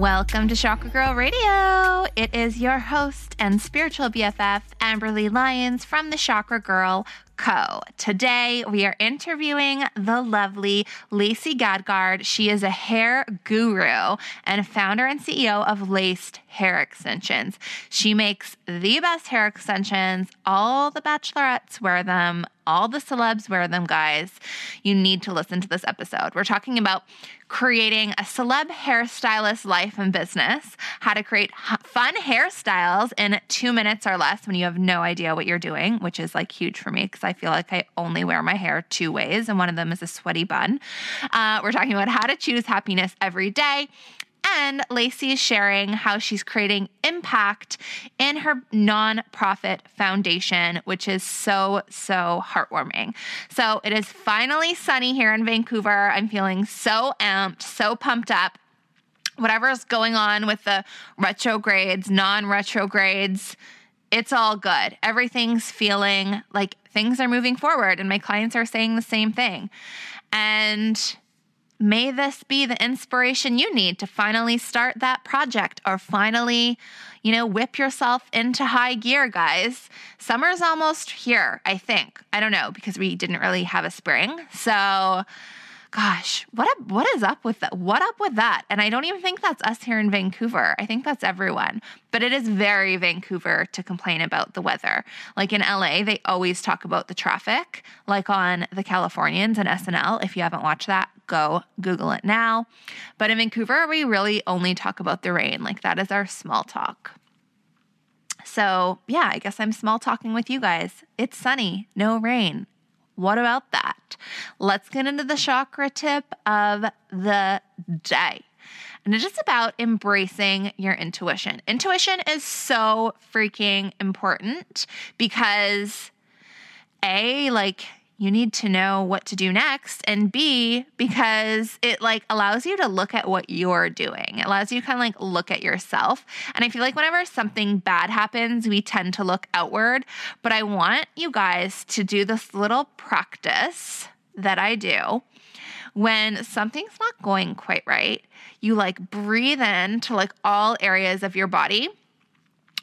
Welcome to Chakra Girl Radio. It is your host and spiritual BFF, Amberly Lyons from the Chakra Girl Co. Today, we are interviewing the lovely Lacey Gadgard. She is a hair guru and founder and CEO of Laced Hair Extensions. She makes the best hair extensions. All the bachelorettes wear them, all the celebs wear them, guys. You need to listen to this episode. We're talking about creating a celeb hairstylist life and business, how to create fun hairstyles in two minutes or less when you have no idea what you're doing, which is like huge for me because I feel like I only wear my hair two ways, and one of them is a sweaty bun. Uh, we're talking about how to choose happiness every day and Lacey is sharing how she's creating impact in her nonprofit foundation, which is so, so heartwarming. So it is finally sunny here in Vancouver. I'm feeling so amped, so pumped up. Whatever's going on with the retrogrades, non retrogrades, it's all good. Everything's feeling like things are moving forward, and my clients are saying the same thing. And May this be the inspiration you need to finally start that project or finally, you know, whip yourself into high gear, guys. Summer's almost here, I think. I don't know because we didn't really have a spring. So, gosh, what up, what is up with that? What up with that? And I don't even think that's us here in Vancouver. I think that's everyone. But it is very Vancouver to complain about the weather. Like in LA, they always talk about the traffic, like on the Californians and SNL. If you haven't watched that, go Google it now. But in Vancouver, we really only talk about the rain. Like that is our small talk. So, yeah, I guess I'm small talking with you guys. It's sunny, no rain. What about that? Let's get into the chakra tip of the day. And it's just about embracing your intuition. Intuition is so freaking important because A, like you need to know what to do next and b because it like allows you to look at what you're doing. It allows you to kind of like look at yourself. And i feel like whenever something bad happens we tend to look outward. But i want you guys to do this little practice that i do. When something's not going quite right you like breathe in to like all areas of your body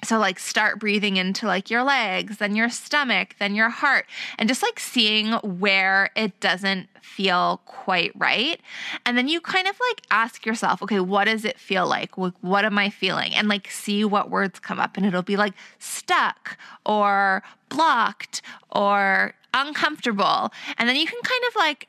so, like, start breathing into like your legs, then your stomach, then your heart, and just like seeing where it doesn't feel quite right. And then you kind of like ask yourself, okay, what does it feel like? What am I feeling? And like see what words come up. And it'll be like stuck or blocked or uncomfortable. And then you can kind of like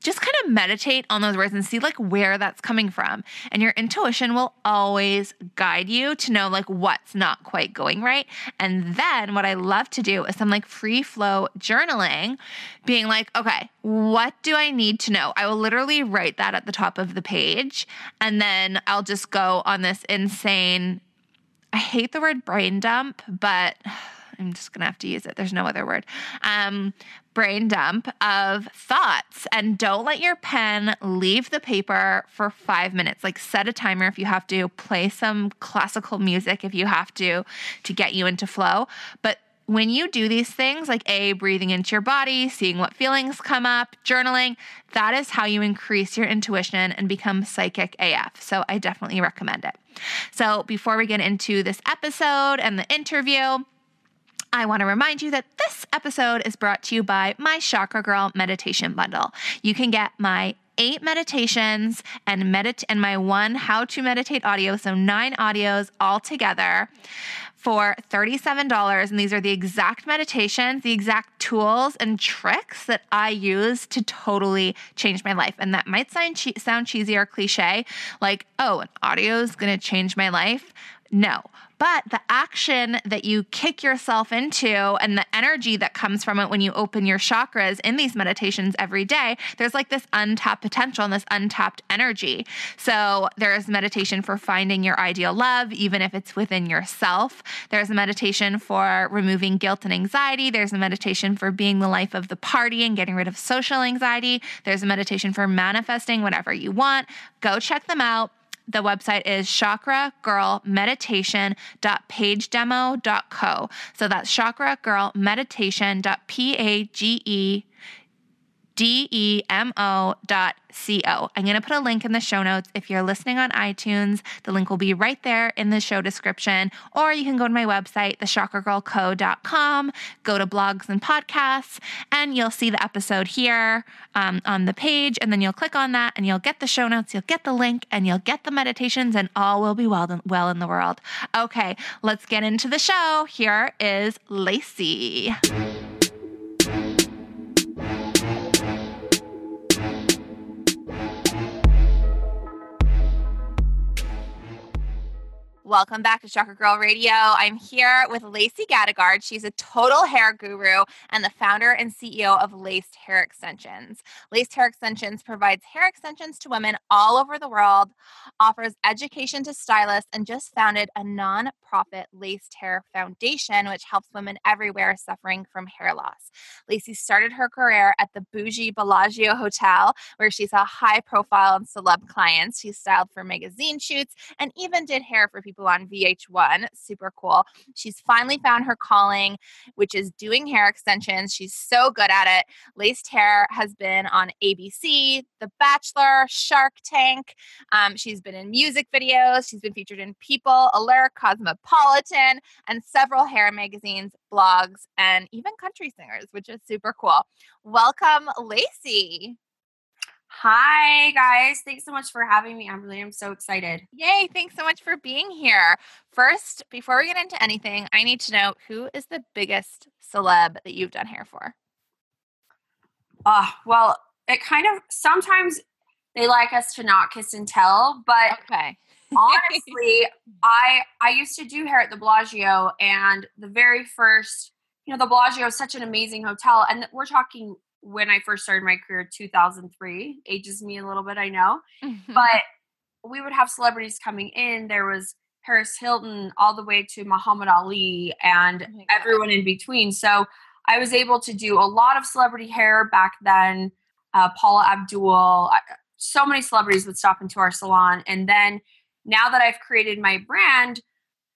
just kind of meditate on those words and see like where that's coming from. And your intuition will always guide you to know like what's not quite going right. And then what I love to do is some like free flow journaling, being like, okay, what do I need to know? I will literally write that at the top of the page. And then I'll just go on this insane, I hate the word brain dump, but I'm just gonna have to use it. There's no other word. Um, brain dump of thoughts and don't let your pen leave the paper for five minutes. Like set a timer if you have to, play some classical music if you have to to get you into flow. But when you do these things, like A, breathing into your body, seeing what feelings come up, journaling, that is how you increase your intuition and become psychic AF. So I definitely recommend it. So before we get into this episode and the interview, I want to remind you that this episode is brought to you by my Chakra Girl meditation bundle. You can get my eight meditations and medit and my one how to meditate audio, so nine audios all together for $37 and these are the exact meditations, the exact tools and tricks that I use to totally change my life. And that might sound che- sound cheesy or cliche, like, "Oh, an audio is going to change my life." No. But the action that you kick yourself into and the energy that comes from it when you open your chakras in these meditations every day, there's like this untapped potential and this untapped energy. So there's meditation for finding your ideal love, even if it's within yourself. There's a meditation for removing guilt and anxiety. There's a meditation for being the life of the party and getting rid of social anxiety. There's a meditation for manifesting whatever you want. Go check them out. The website is chakragirlmeditation.pagedemo.co. So that's chakragirlmeditation.page D-E-M-O dot. I'm going to put a link in the show notes. If you're listening on iTunes, the link will be right there in the show description. Or you can go to my website, thechakragirlco.com, go to blogs and podcasts, and you'll see the episode here um, on the page. And then you'll click on that and you'll get the show notes, you'll get the link, and you'll get the meditations, and all will be well, well in the world. Okay, let's get into the show. Here is Lacey. Welcome back to Chakra Girl Radio. I'm here with Lacey Gattagard. She's a total hair guru and the founder and CEO of Laced Hair Extensions. Laced Hair Extensions provides hair extensions to women all over the world, offers education to stylists, and just founded a non-profit Laced Hair Foundation, which helps women everywhere suffering from hair loss. Lacey started her career at the bougie Bellagio Hotel, where she saw high profile and celeb clients. She styled for magazine shoots and even did hair for people people on VH1. Super cool. She's finally found her calling, which is doing hair extensions. She's so good at it. Laced Hair has been on ABC, The Bachelor, Shark Tank. Um, she's been in music videos. She's been featured in People, Allure, Cosmopolitan, and several hair magazines, blogs, and even country singers, which is super cool. Welcome, Lacey. Hi, guys. Thanks so much for having me. I'm really, I'm so excited. Yay. Thanks so much for being here. First, before we get into anything, I need to know who is the biggest celeb that you've done hair for? Uh, well, it kind of sometimes they like us to not kiss and tell, but okay. honestly, I I used to do hair at the Bellagio and the very first, you know, the Bellagio is such an amazing hotel and we're talking when I first started my career, 2003. Ages me a little bit, I know. but we would have celebrities coming in. There was Paris Hilton all the way to Muhammad Ali and oh everyone in between. So I was able to do a lot of celebrity hair back then. Uh, Paula Abdul, so many celebrities would stop into our salon. And then now that I've created my brand,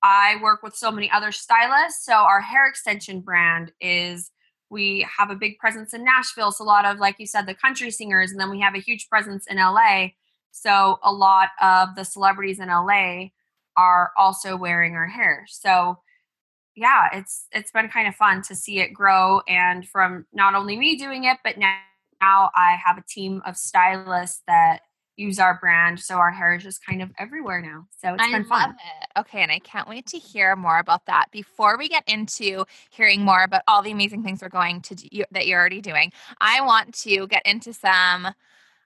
I work with so many other stylists. So our hair extension brand is we have a big presence in Nashville. So a lot of, like you said, the country singers, and then we have a huge presence in LA. So a lot of the celebrities in LA are also wearing our hair. So yeah, it's it's been kind of fun to see it grow and from not only me doing it, but now, now I have a team of stylists that use our brand. So our hair is just kind of everywhere now. So it's I been love fun. it. Okay, and I can't wait to hear more about that. Before we get into hearing more about all the amazing things we're going to do that you're already doing, I want to get into some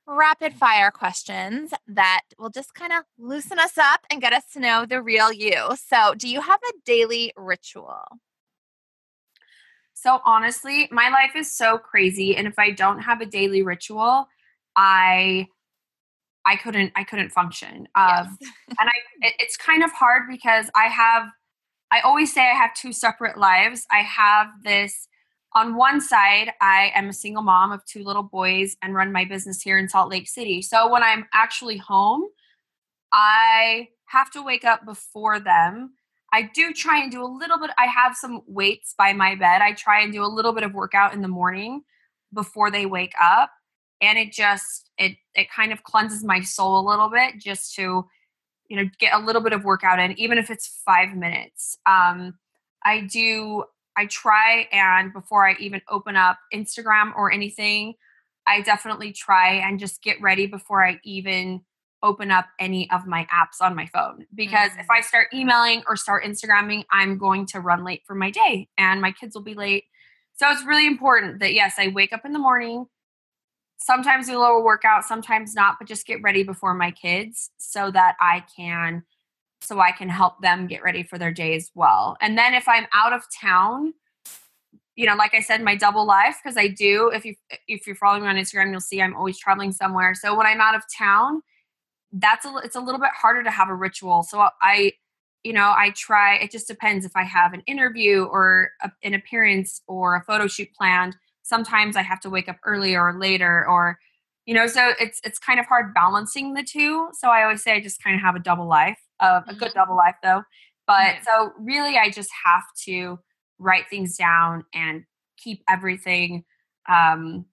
rapid fire questions that will just kind of loosen us up and get us to know the real you. So, do you have a daily ritual? So honestly, my life is so crazy and if I don't have a daily ritual, I I couldn't I couldn't function. Um Yes. and I it, it's kind of hard because I have I always say I have two separate lives. I have this on one side, I am a single mom of two little boys and run my business here in Salt Lake City. So when I'm actually home, I have to wake up before them. I do try and do a little bit. I have some weights by my bed. I try and do a little bit of workout in the morning before they wake up. And it just it it kind of cleanses my soul a little bit just to you know get a little bit of workout in even if it's 5 minutes. Um I do I try and before I even open up Instagram or anything, I definitely try and just get ready before I even open up any of my apps on my phone because if I start emailing or start Instagramming, I'm going to run late for my day and my kids will be late. So it's really important that yes, I wake up in the morning, sometimes do a little workout, sometimes not, but just get ready before my kids so that I can so I can help them get ready for their day as well. And then if I'm out of town, you know, like I said, my double life because I do. If you if you're following me on Instagram, you'll see I'm always traveling somewhere. So when I'm out of town, that's a it's a little bit harder to have a ritual. So I, you know, I try. It just depends if I have an interview or a, an appearance or a photo shoot planned. Sometimes I have to wake up earlier or later, or you know, so it's it's kind of hard balancing the two. So I always say I just kind of have a double life, of a good double mm-hmm. life though. But so really, I just have to write things down and keep everything um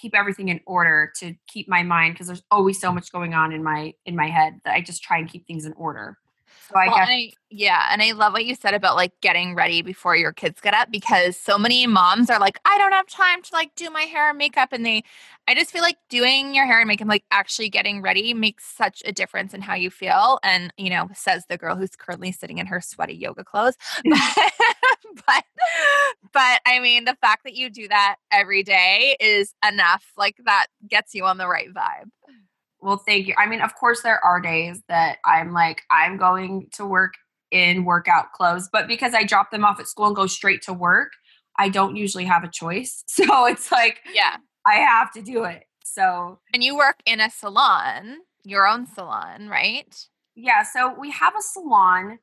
keep everything in order to keep my mind because there's always so mm. much going on in my in my head that I just try and keep things in order. So I Well, guess and I, yeah, and I love what you said about like getting ready before your kids get up because so many moms are like, I don't have time to like do my hair and makeup, and they, I just feel like doing your hair and makeup, like actually getting ready, makes such a difference in how you feel. And you know, says the girl who's currently sitting in her sweaty yoga clothes. but, but I mean, the fact that you do that every day is enough. Like that gets you on the right vibe. Well thank you. I mean, of course there are days that I'm like I'm going to work in workout clothes, but because I drop them off at school and go straight to work, I don't usually have a choice. So it's like Yeah. I have to do it. So And you work in a salon, your own salon, right? Yeah, so we have a salon,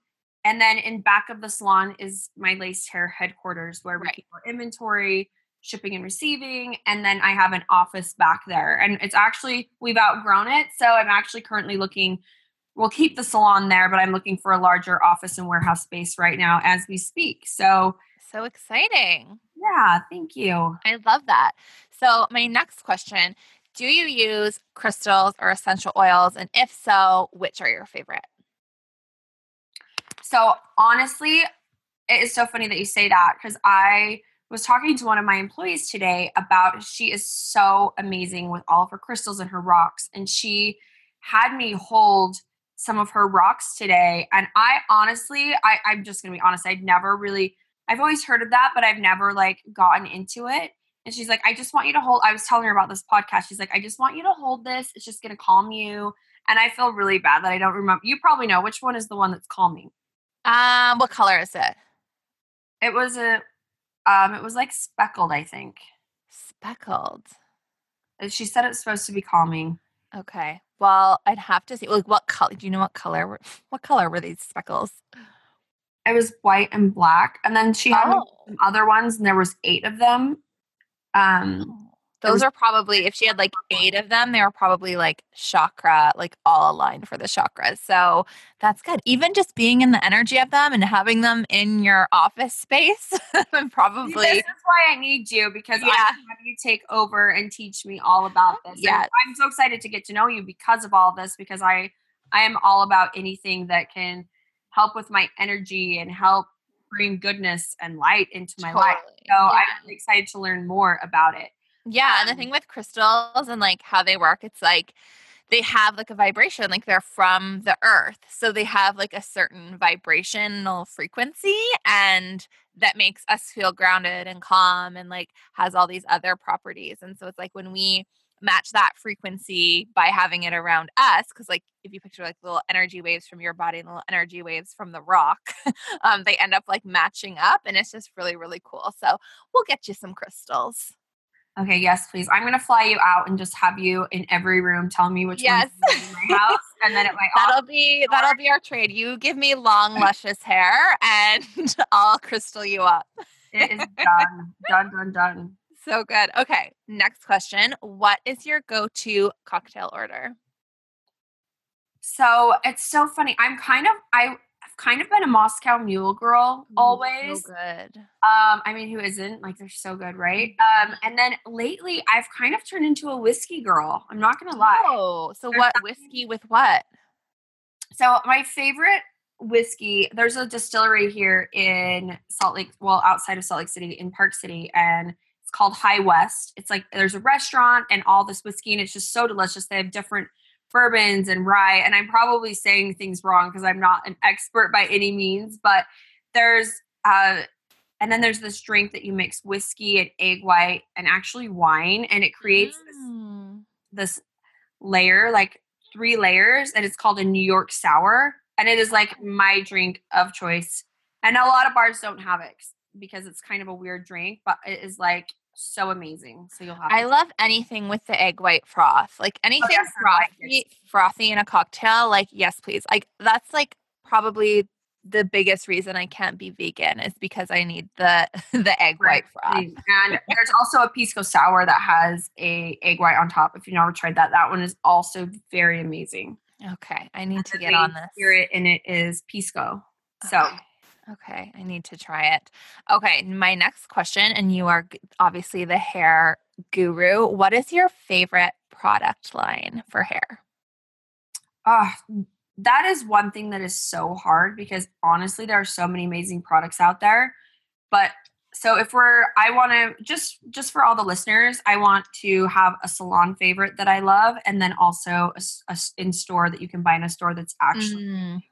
and then in back of the salon is my laced hair headquarters where we Right. keep our inventory, shipping and receiving, and then I have an office back there. And it's actually we've outgrown it, so I'm actually currently looking. We'll keep the salon there, but I'm looking for a larger office and warehouse space right now as we speak. So So exciting. yeah, thank you. I love that. So, my next question Do you use crystals or essential oils? And if so, which are your favorite? So honestly, it is so funny that you say that because I was talking to one of my employees today about she is so amazing with all of her crystals and her rocks. And she had me hold some of her rocks today. And I honestly, I, I'm just gonna be honest, I'd never really I've always heard of that, but I've never like gotten into it. And she's like, I just want you to hold. I was telling her about this podcast. She's like, I just want you to hold this. It's just gonna calm you. And I feel really bad that I don't remember. You probably know which one is the one that's calming. Um, what color is it? It was a, um, it was like speckled, I think. Speckled. Uh, She said it's supposed to be calming. Okay. Well, I'd have to see. Like, what color? Do you know what color? were- What color were these speckles? It was white and black, and then she had Oh. some other ones, and there was eight of them. Um, Those are probably, if she had like eight of them, they were probably like chakra, like all aligned for the chakras. So that's good. Even just being in the energy of them and having them in your office space, and probably. this is why I need you because I Yeah. can have you take over and teach me all about this. Yeah. I'm so excited to get to know you because of all this. Because I, I am all about anything that can help with my energy and help bring goodness and light into my life. So Yeah. I'm excited to learn more about it. Yeah, and the Um, thing with crystals and like how they work, it's like they have like a vibration, like they're from the earth. So they have like a certain vibrational frequency and that makes us feel grounded and calm and like has all these other properties. And so it's like when we match that frequency by having it around us because like if you picture like little energy waves from your body and little energy waves from the rock um, they end up like matching up and it's just really really cool so we'll get you some crystals Okay, yes, please. I'm gonna fly you out and just have you in every room. Tell me which yes. in my house, and then at my that'll be that'll be our trade. You give me long, luscious hair, and I'll crystal you up. it is done, done, done, done. So good. Okay, next question. What is your go-to cocktail order? So it's so funny. I'm kind of I kind of been a Moscow Mule girl always. So good. Um, I mean, who isn't? Like, they're so good, right? Mm-hmm. Um, and then lately, I've kind of turned into a whiskey girl. I'm not gonna lie. Oh, so There's what something- whiskey with what? So my favorite whiskey. There's a distillery here in Salt Lake, well, outside of Salt Lake City, in Park City, and it's called High West. It's like there's a restaurant and all this whiskey, and it's just so delicious. They have different bourbons and rye, and I'm probably saying things wrong because I'm not an expert by any means, but there's uh and then there's this drink that you mix whiskey and egg white and actually wine and it creates this, Mm. this layer like three layers and it's called a new york sour and it is like my drink of choice and a lot of bars don't have it because it's kind of a weird drink but it is like so amazing so you'll have I love anything with the egg white froth. Like oh, anything yes, I frothy, frothy in a cocktail. Like yes, please. Like that's like probably the biggest reason I can't be vegan is because I need the the egg Right, white froth. and there's also a pisco sour that has a egg white on top if you've never tried that that one is also very amazing Okay, I need to get on this. spirit in it is pisco so Okay. I need to try it. Okay, my next question, and you are obviously the hair guru. What is your favorite product line for hair? Ah, that is one thing that is so hard because honestly, there are so many amazing products out there. But so if we're, I want to just just for all the listeners, I want to have a salon favorite that I love, and then also a, a in store that you can buy in a store that's actually. Mm,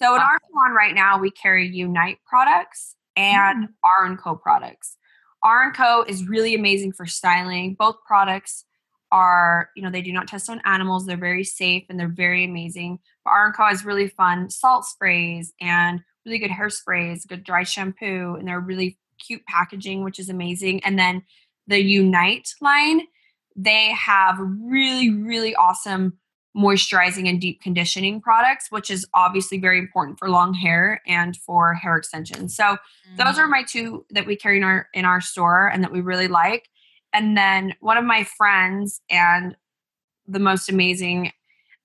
So in our salon right now, we carry Unite products and mm. R and Co products. R Co is really amazing for styling. Both products are, you know, they do not test on animals. They're very safe and they're very amazing. But R Co has really fun salt sprays and really good hairsprays, good dry shampoo, and they're really cute packaging, which is amazing. And then the Unite line, they have really, really awesome moisturizing and deep conditioning products, which is obviously very important for long hair and for hair extensions. So those are mm-hmm. my two that we carry in our in our store and that we really like. And then one of my friends and the most amazing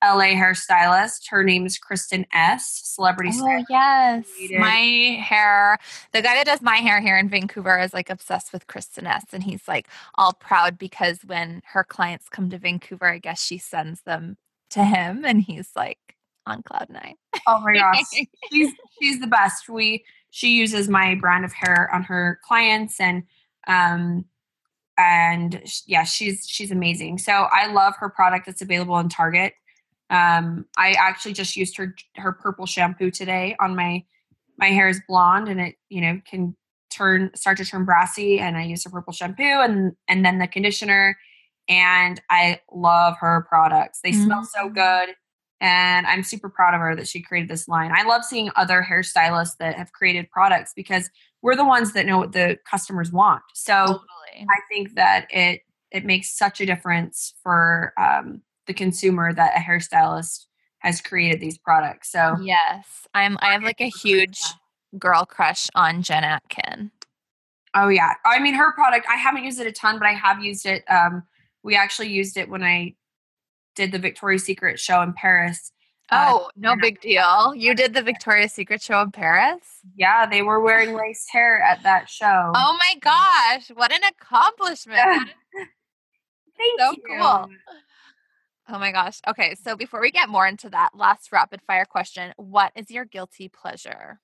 LA hairstylist, her name is Kristin Ess, celebrity Oh yes, my hair. The guy that does my hair here in Vancouver is like obsessed with Kristin Ess, and he's like all proud because when her clients come to Vancouver, I guess she sends them to him, and he's like on cloud nine. Oh my gosh. she's she's the best. We she uses my brand of hair on her clients and um and yeah, she's she's amazing. So I love her product that's available in Target. Um I actually just used her her purple shampoo today on my my hair is blonde and it, you know, can turn start to turn brassy and I use her purple shampoo and and then the conditioner and I love her products. They smell so good and I'm super proud of her that she created this line. I love seeing other hairstylists that have created products because we're the ones that know what the customers want. So Totally. I think that it it makes such a difference for um, the consumer that a hairstylist has created these products. So Yes, I'm. I have like a huge girl crush on Jen Atkin. Oh yeah. I mean her product, I haven't used it a ton, but I have used it. Um we actually used it when I did the Victoria's Secret show in Paris. Uh, Oh, no big deal. You did the Victoria's Secret show in Paris. yeah, they were wearing lace hair at that show. Oh my gosh, what an accomplishment! Thank so you. cool. Oh my gosh. Okay, so before we get more into that, last rapid fire question: What is your guilty pleasure?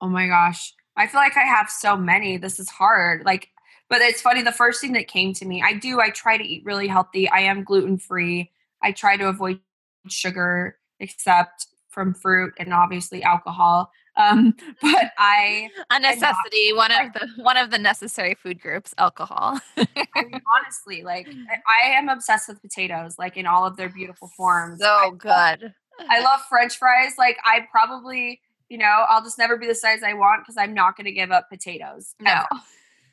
Oh my gosh. I feel like I have so many. This is hard. Like but it's funny. The first thing that came to me, I do. I try to eat really healthy. I am gluten free. I try to avoid sugar, except from fruit and obviously alcohol. Um, but I a necessity, one of the one of the necessary food groups, alcohol. I mean, honestly, like I am obsessed with potatoes, like in all of their beautiful forms. So I good. Love, I love French fries. Like I probably, you know, I'll just never be the size I want because I'm not going to give up potatoes. No.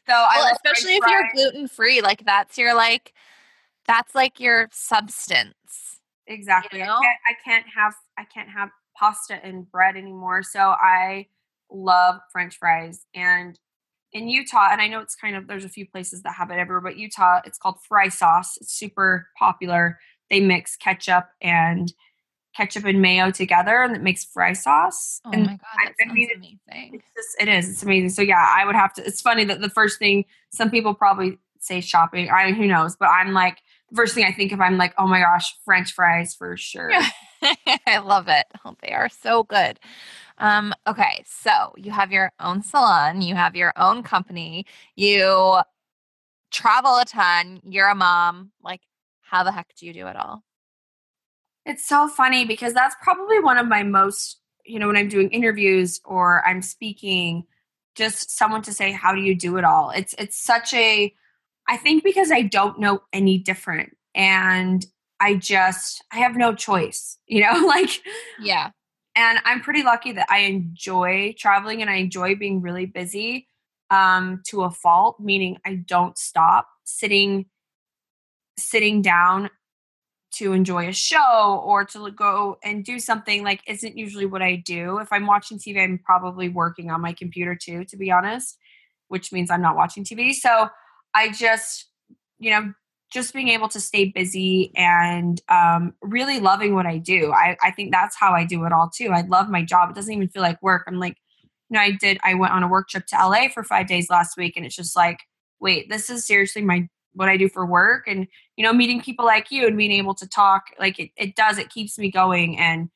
So well, I especially if you're gluten free, like that's your like, that's like your substance. Exactly. You know? I can't. I can't have. I can't have pasta and bread anymore. So I love French fries. And in Utah, and I know it's kind of there's a few places that have it everywhere, but Utah, it's called fry sauce. It's super popular. They mix ketchup and ketchup and mayo together, and it makes fry sauce. Oh and my god, that I, I mean, amazing! It's just it is. It's amazing. So yeah, I would have to. It's funny that the first thing some people probably say shopping. I mean, who knows? But I'm like the first thing I think of. I'm like, oh my gosh, French fries for sure. I love it. Oh, they are so good. Um, okay, so you have your own salon, you have your own company, you travel a ton, you're a mom. Like, how the heck do you do it all? It's so funny because that's probably one of my most, you know, when I'm doing interviews or I'm speaking, just someone to say, How do you do it all? It's it's such a I think because I don't know any different. And I just I have no choice, you know, like yeah. And I'm pretty lucky that I enjoy traveling and I enjoy being really busy um to a fault, meaning I don't stop sitting sitting down to enjoy a show or to go and do something like isn't usually what I do. If I'm watching TV, I'm probably working on my computer too, to be honest, which means I'm not watching TV. So I just, you know, just being able to stay busy and um, really loving what I do. I, I think that's how I do it all too. I love my job. It doesn't even feel like work. I'm like, you know, I did, I went on a work trip to LA for five days last week and it's just like, wait, this is seriously my, what I do for work. And, you know, meeting people like you and being able to talk, like it, it does, it keeps me going. And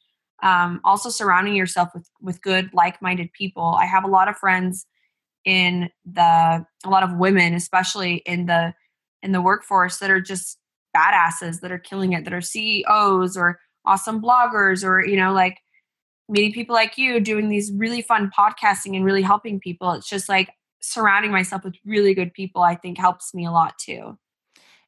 um, also surrounding yourself with, with good, like-minded people. I have a lot of friends in the, a lot of women, especially in the, in the workforce that are just badasses that are killing it that are CEOs or awesome bloggers or you know like meeting people like you doing these really fun podcasting and really helping people it's just like surrounding myself with really good people i think helps me a lot too.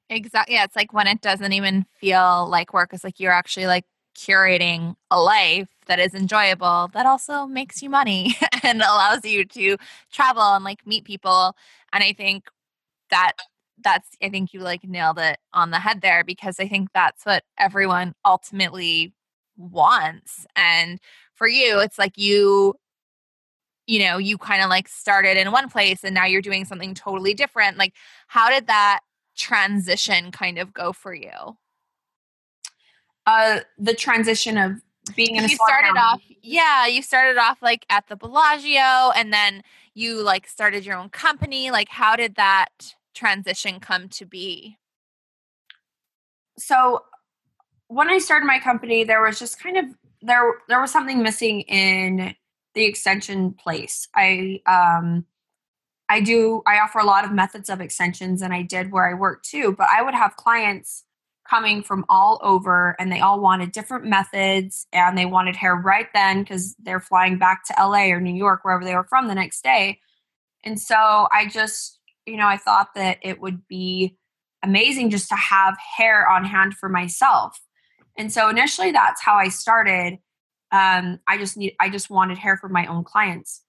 Exactly yeah it's like when it doesn't even feel like work it's like you're actually like curating a life that is enjoyable that also makes you money and allows you to travel and like meet people and i think that that's i think you like nailed it on the head there because i think that's what everyone ultimately wants and for you it's like you you know you kind of like started in one place and now you're doing something totally different like how did that transition kind of go for you uh the transition of being in a you started off yeah you started off like at the bellagio and then you like started your own company like how did that transition come to be? So when I started my company, there was just kind of there there was something missing in the extension place. I um I do I offer a lot of methods of extensions and I did where I work too, but I would have clients coming from all over and they all wanted different methods and they wanted hair right then because they're flying back to LA or New York wherever they were from the next day. And so I just you know, I thought that it would be amazing just to have hair on hand for myself. And so initially that's how I started. Um, I just need I just wanted hair for my own clients.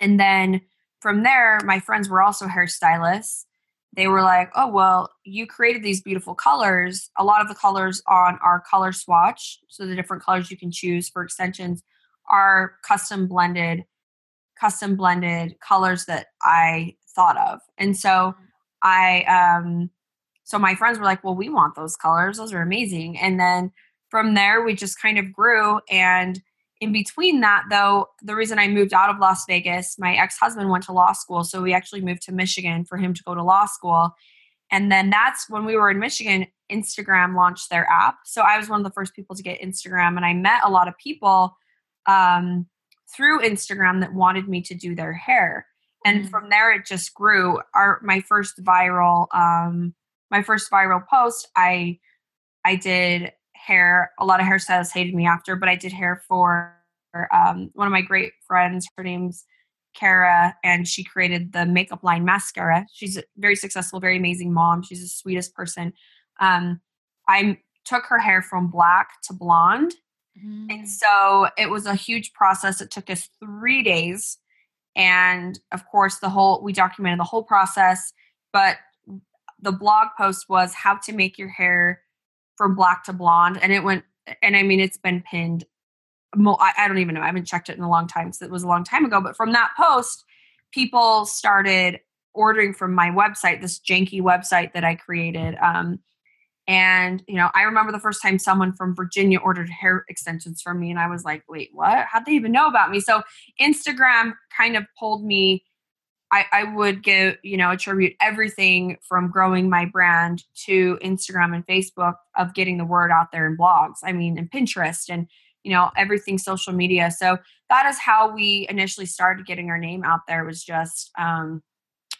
And then from there, my friends were also hairstylists. They were like, oh, well, you created these beautiful colors. A lot of the colors on our color swatch, so the different colors you can choose for extensions, are custom blended, custom blended colors that I thought of. And so I um so my friends were like, "Well, we want those colors. Those are amazing." And then from there we just kind of grew and in between that though, the reason I moved out of Las Vegas, my ex-husband went to law school, so we actually moved to Michigan for him to go to law school. And then that's when we were in Michigan, Instagram launched their app. So I was one of the first people to get Instagram and I met a lot of people um, through Instagram that wanted me to do their hair. and mm. from there it just grew our my first viral um my first viral post i i did hair a lot of hairstylists hated me after but i did hair for um, one of my great friends. Her name's kara and she created the makeup line mascara. She's a very successful very amazing mom. She's the sweetest person. Um, i took her hair from black to blonde. Mm. and so it was a huge process. It took us three days. And of course the whole we documented the whole process but the blog post was how to make your hair from black to blonde and it went and i mean it's been pinned i don't even know i haven't checked it in a long time so it was a long time ago but from that post people started ordering from my website this janky website that i created um, and, you know, I remember the first time someone from Virginia ordered hair extensions from me, and I was like, wait, what? How'd they even know about me? So Instagram kind of pulled me. I, I would give, you know, attribute everything from growing my brand to Instagram and Facebook of getting the word out there in blogs. I mean, and Pinterest and, you know, everything social media. So that is how we initially started getting our name out there was just um,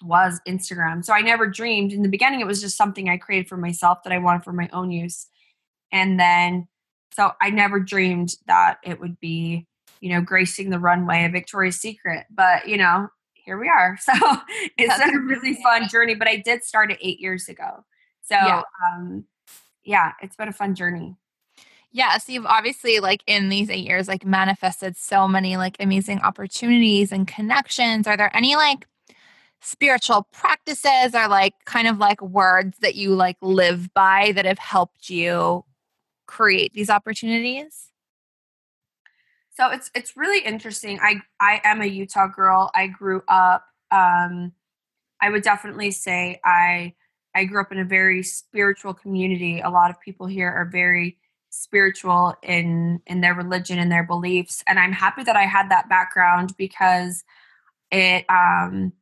was Instagram. So I never dreamed in the beginning, it was just something I created for myself that I wanted for my own use. And then, so I never dreamed that it would be, you know, gracing the runway of Victoria's Secret. But, you know, here we are. So it's That's been a really fun journey, but I did start it eight years ago. So, yeah. um, yeah, it's been a fun journey. Yeah, so you've obviously like in these 8 years like manifested so many like amazing opportunities and connections. Are there any like spiritual practices are like kind of like words that you like live by that have helped you create these opportunities so it's it's really interesting. I i am a utah girl. I grew up um i would definitely say i i grew up in a very spiritual community. A lot of people here are very spiritual in in their religion and their beliefs. And i'm happy that i had that background because it um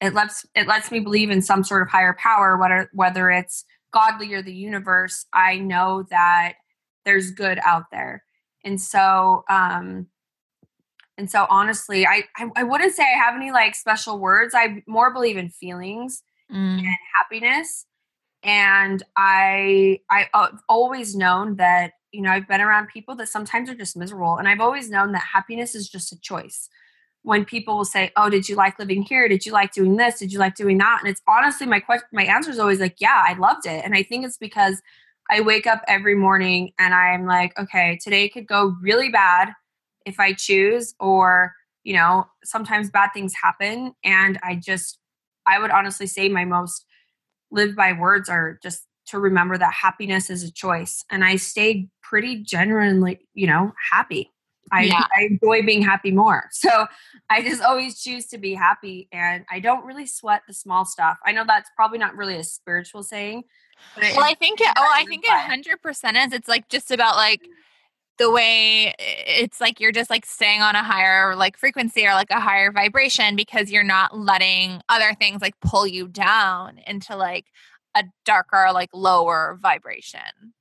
it lets it lets me believe in some sort of higher power whether whether it's godly or the universe. I know that there's good out there and so um and so honestly I, I, I wouldn't say i have any like special words i more believe in feelings mm. and happiness and i i've always known that you know i've been around people that sometimes are just miserable and i've always known that happiness is just a choice when people will say, "Oh, did you like living here? Did you like doing this? Did you like doing that?" And it's honestly my question my answer is always like, "Yeah, I loved it." And I think it's because I wake up every morning and I'm like, "Okay, today could go really bad if I choose or, you know, sometimes bad things happen. And I just I would honestly say my most live by words are just to remember that happiness is a choice. And I stayed pretty genuinely, you know, happy I, yeah. I enjoy being happy more. So I just always choose to be happy and I don't really sweat the small stuff. I know that's probably not really a spiritual saying. well, I think it, oh, I think it hundred percent is. It's like just about like the way it's like you're just like staying on a higher like frequency or like a higher vibration because you're not letting other things like pull you down into like a darker like lower vibration.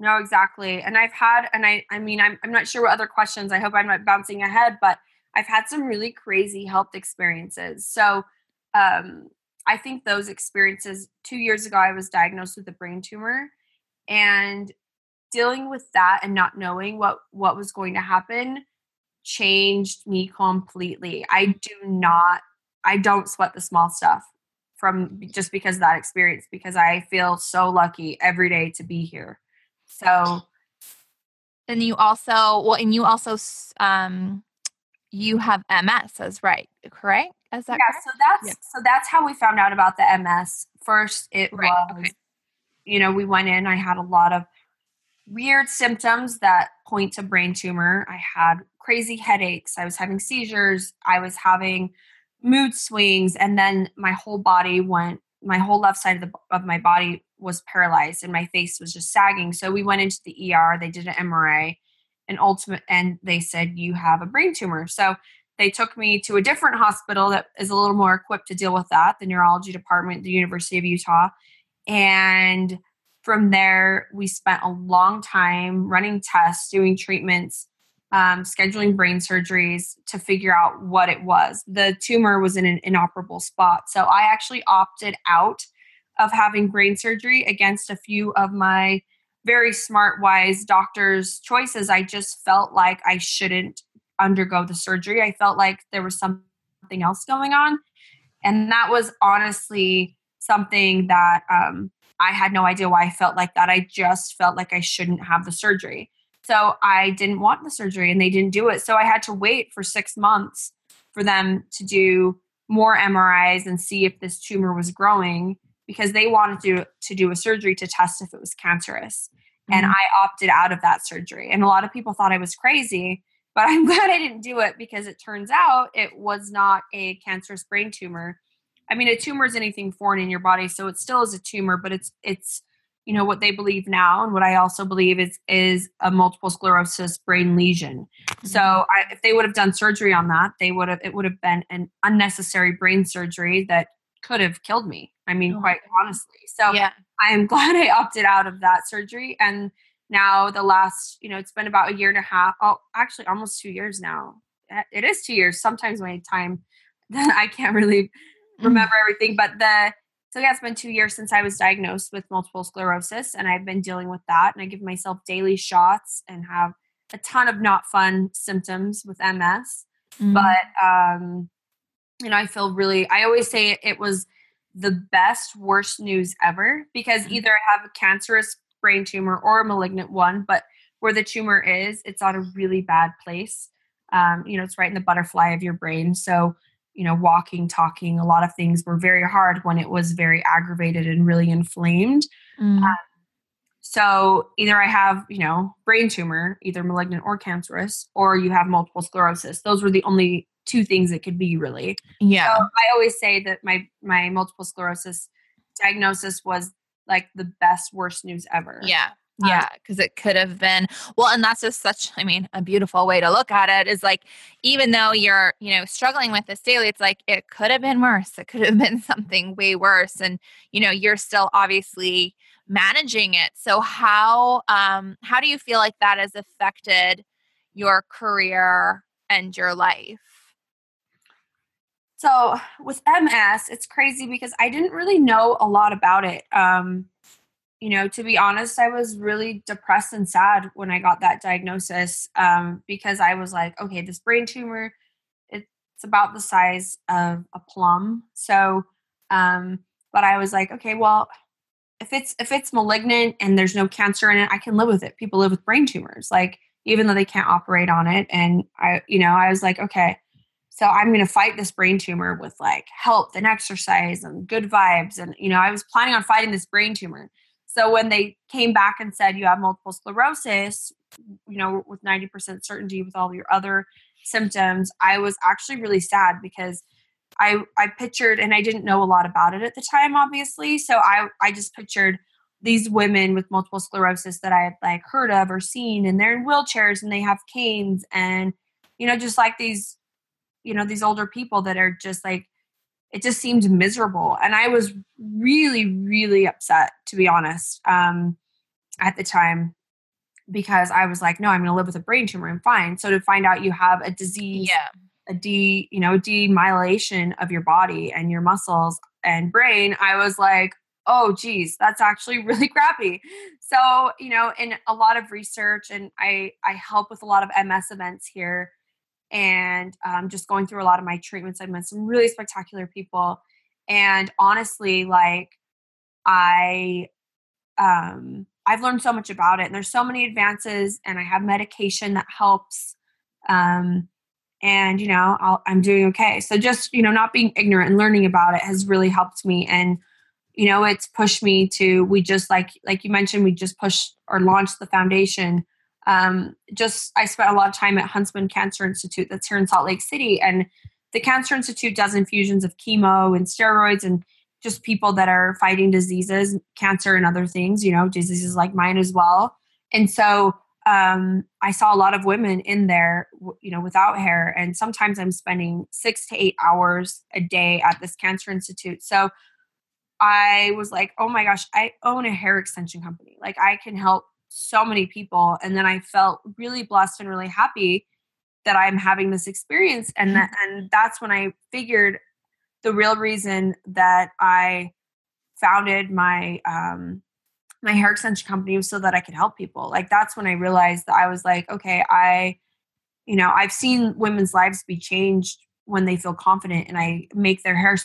No, exactly. And I've had, and I, I mean, I'm, I'm not sure what other questions. I hope I'm not bouncing ahead, but I've had some really crazy health experiences. So, um, I think those experiences. Two years ago, I was diagnosed with a brain tumor, and dealing with that and not knowing what what was going to happen changed me completely. I do not, I don't sweat the small stuff from just because of that experience because I feel so lucky every day to be here. So then you also well, and you also um you have MS as right, correct? Is that yeah? Correct? So that's yeah. so that's how we found out about the MS. First, it right. was okay. you know we went in. I had a lot of weird symptoms that point to brain tumor. I had crazy headaches. I was having seizures. I was having mood swings, and then my whole body went. My whole left side of the of my body was paralyzed and my face was just sagging. So we went into the ER, they did an MRI and ultimate and they said you have a brain tumor. So they took me to a different hospital that is a little more equipped to deal with that, the neurology department, the University of Utah. And from there, we spent a long time running tests, doing treatments. um, scheduling brain surgeries to figure out what it was. The tumor was in an inoperable spot. So I actually opted out of having brain surgery against a few of my very smart, wise doctors' choices. I just felt like I shouldn't undergo the surgery. I felt like there was something else going on. And that was honestly something that um, I had no idea why I felt like that. I just felt like I shouldn't have the surgery. So I didn't want the surgery and they didn't do it. So I had to wait for six months for them to do more MRIs and see if this tumor was growing because they wanted to, to do a surgery to test if it was cancerous. Mm-hmm. And I opted out of that surgery. And a lot of people thought I was crazy, but I'm glad I didn't do it because it turns out it was not a cancerous brain tumor. I mean, a tumor is anything foreign in your body, so it still is a tumor, but it's it's you know what they believe now, and what I also believe is is a multiple sclerosis brain lesion. Mm-hmm. So I, if they would have done surgery on that, they would have it would have been an unnecessary brain surgery that could have killed me. I mean, oh, quite honestly. So yeah. I am glad I opted out of that surgery, and now the last you know it's been about a year and a half. Oh, actually, almost two years now. It is two years. Sometimes my time, I can't really Mm-hmm. remember everything. But the so yeah, it's been two years since I was diagnosed with multiple sclerosis, and I've been dealing with that. And I give myself daily shots and have a ton of not fun symptoms with MS. Mm-hmm. But um, you know, I feel really. I always say it was the best worst news ever because mm-hmm. either I have a cancerous brain tumor or a malignant one, but where the tumor is, it's on a really bad place. Um, you know, it's right in the butterfly of your brain. So you know, walking, talking, a lot of things were very hard when it was very aggravated and really inflamed. Mm. Um, so either I have, you know, brain tumor, either malignant or cancerous, or you have multiple sclerosis. Those were the only two things it could be really. Yeah. So I always say that my my multiple sclerosis diagnosis was like the best worst news ever. Yeah. Yeah, because it could have been well, and that's just such, I mean, a beautiful way to look at it is like, even though you're, you know, struggling with this daily, it's like it could have been worse. It could have been something way worse. And, you know, you're still obviously managing it. So how um how do you feel like that has affected your career and your life? So with MS, it's crazy because I didn't really know a lot about it. Um you know, to be honest, I was really depressed and sad when I got that diagnosis um, because I was like, okay, this brain tumor, it's about the size of a plum. So, um, but I was like, okay, well, if it's if it's malignant and there's no cancer in it, I can live with it. People live with brain tumors, like even though they can't operate on it. And I, you know, I was like, okay, so I'm going to fight this brain tumor with like health and exercise and good vibes. And you know, I was planning on fighting this brain tumor. So when they came back and said you have multiple sclerosis, you know, with 90% certainty with all your other symptoms, I was actually really sad because I I pictured and I didn't know a lot about it at the time obviously. So I I just pictured these women with multiple sclerosis that I had like heard of or seen and they're in wheelchairs and they have canes and you know just like these you know these older people that are just like it just seemed miserable. And i was really really upset to be honest um, at the time because i was like no i'm going to live with a brain tumor. I'm fine. So to find out you have a disease yeah. a de you know demyelination of your body and your muscles and brain i was like oh geez that's actually really crappy. So you know in a lot of research and i i help with a lot of ms events here and um, just going through a lot of my treatments. I've met some really spectacular people. And honestly, like I um I've learned so much about it and there's so many advances and I have medication that helps. Um and you know i am doing okay so just you know not being ignorant and learning about it has really helped me and you know it's pushed me to we just like like you mentioned we just pushed or launched the foundation um, just I spent a lot of time at Huntsman Cancer Institute that's here in Salt Lake City, and the Cancer Institute does infusions of chemo and steroids and just people that are fighting diseases, cancer and other things, you know, diseases like mine as well. And so um, I saw a lot of women in there, you know, without hair. And sometimes I'm spending six to eight hours a day at this cancer institute. So I was like, oh my gosh, I own a hair extension company. Like I can help so many people and then i felt really blessed and really happy that i'm having this experience and that and that's when i figured the real reason that i founded my um my hair extension company was so that i could help people. Like that's when i realized that i was like okay i you know i've seen women's lives be changed when they feel confident and i make their hair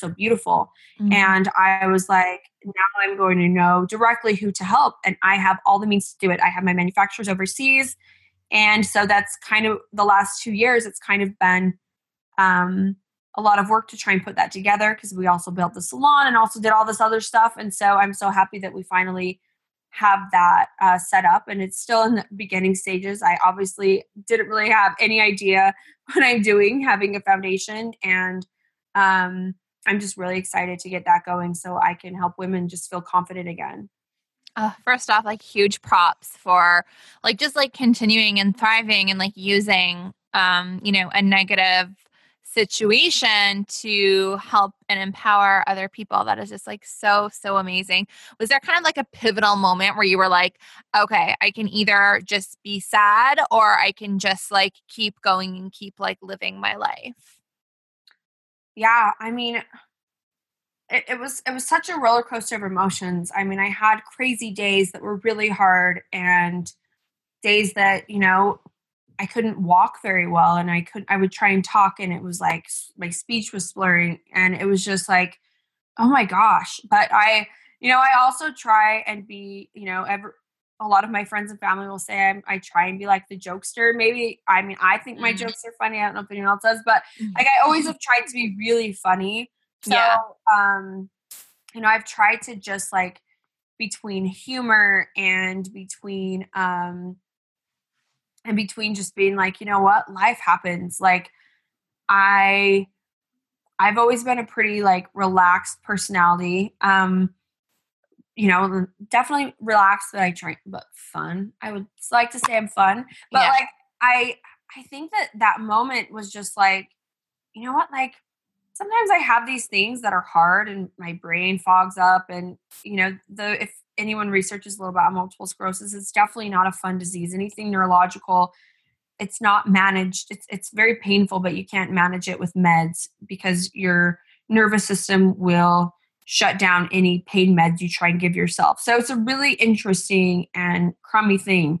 so beautiful. Mm-hmm. And I was like, now I'm going to know directly who to help. And I have all the means to do it. I have my manufacturers overseas. And so that's kind of the last two years, it's kind of been um, a lot of work to try and put that together because we also built the salon and also did all this other stuff. And so I'm so happy that we finally have that uh, set up and it's still in the beginning stages. I obviously didn't really have any idea what I'm doing having a foundation and um, I'm just really excited to get that going so I can help women just feel confident again. Uh, first off, like huge props for like just like continuing and thriving and like using, um, you know, a negative situation to help and empower other people. That is just like so, so amazing. Was there kind of like a pivotal moment where you were like, okay, I can either just be sad or I can just like keep going and keep like living my life? Yeah, I mean, it, it, was it was such a roller coaster of emotions. I mean, I had crazy days that were really hard, and days that you know I couldn't walk very well, and I couldn't. I would try and talk, and it was like my speech was slurring, and it was just like, oh my gosh. But I, you know, I also try and be, you know, ever a lot of my friends and family will say I'm, i try and be like the jokester. Maybe I mean I think my mm. jokes are funny. I don't know if anyone else does, but mm. like I always have tried to be really funny. So yeah. um, you know, I've tried to just like between humor and between um and between just being like, you know what, life happens. Like I I've always been a pretty like relaxed personality. Um you know, definitely relaxed that I drink, but fun. I would like to say I'm fun, but yeah. like I, I think that that moment was just like, you know what, like sometimes I have these things that are hard and my brain fogs up, and you know, the if anyone researches a little about multiple sclerosis, it's definitely not a fun disease. Anything neurological, it's not managed. It's it's very painful, but you can't manage it with meds because your nervous system will shut down any pain meds you try and give yourself. So it's a really interesting and crummy thing.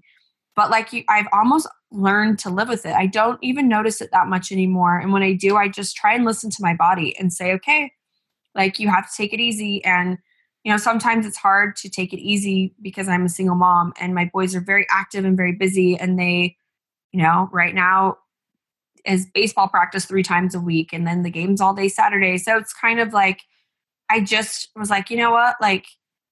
But like you, I've almost learned to live with it. I don't even notice it that much anymore. And when I do, I just try and listen to my body and say, okay, like you have to take it easy. And, you know, sometimes it's hard to take it easy because I'm a single mom and my boys are very active and very busy. And they, you know, right now is baseball practice three times a week and then the games all day Saturday. So it's kind of like, I just was like, you know what? Like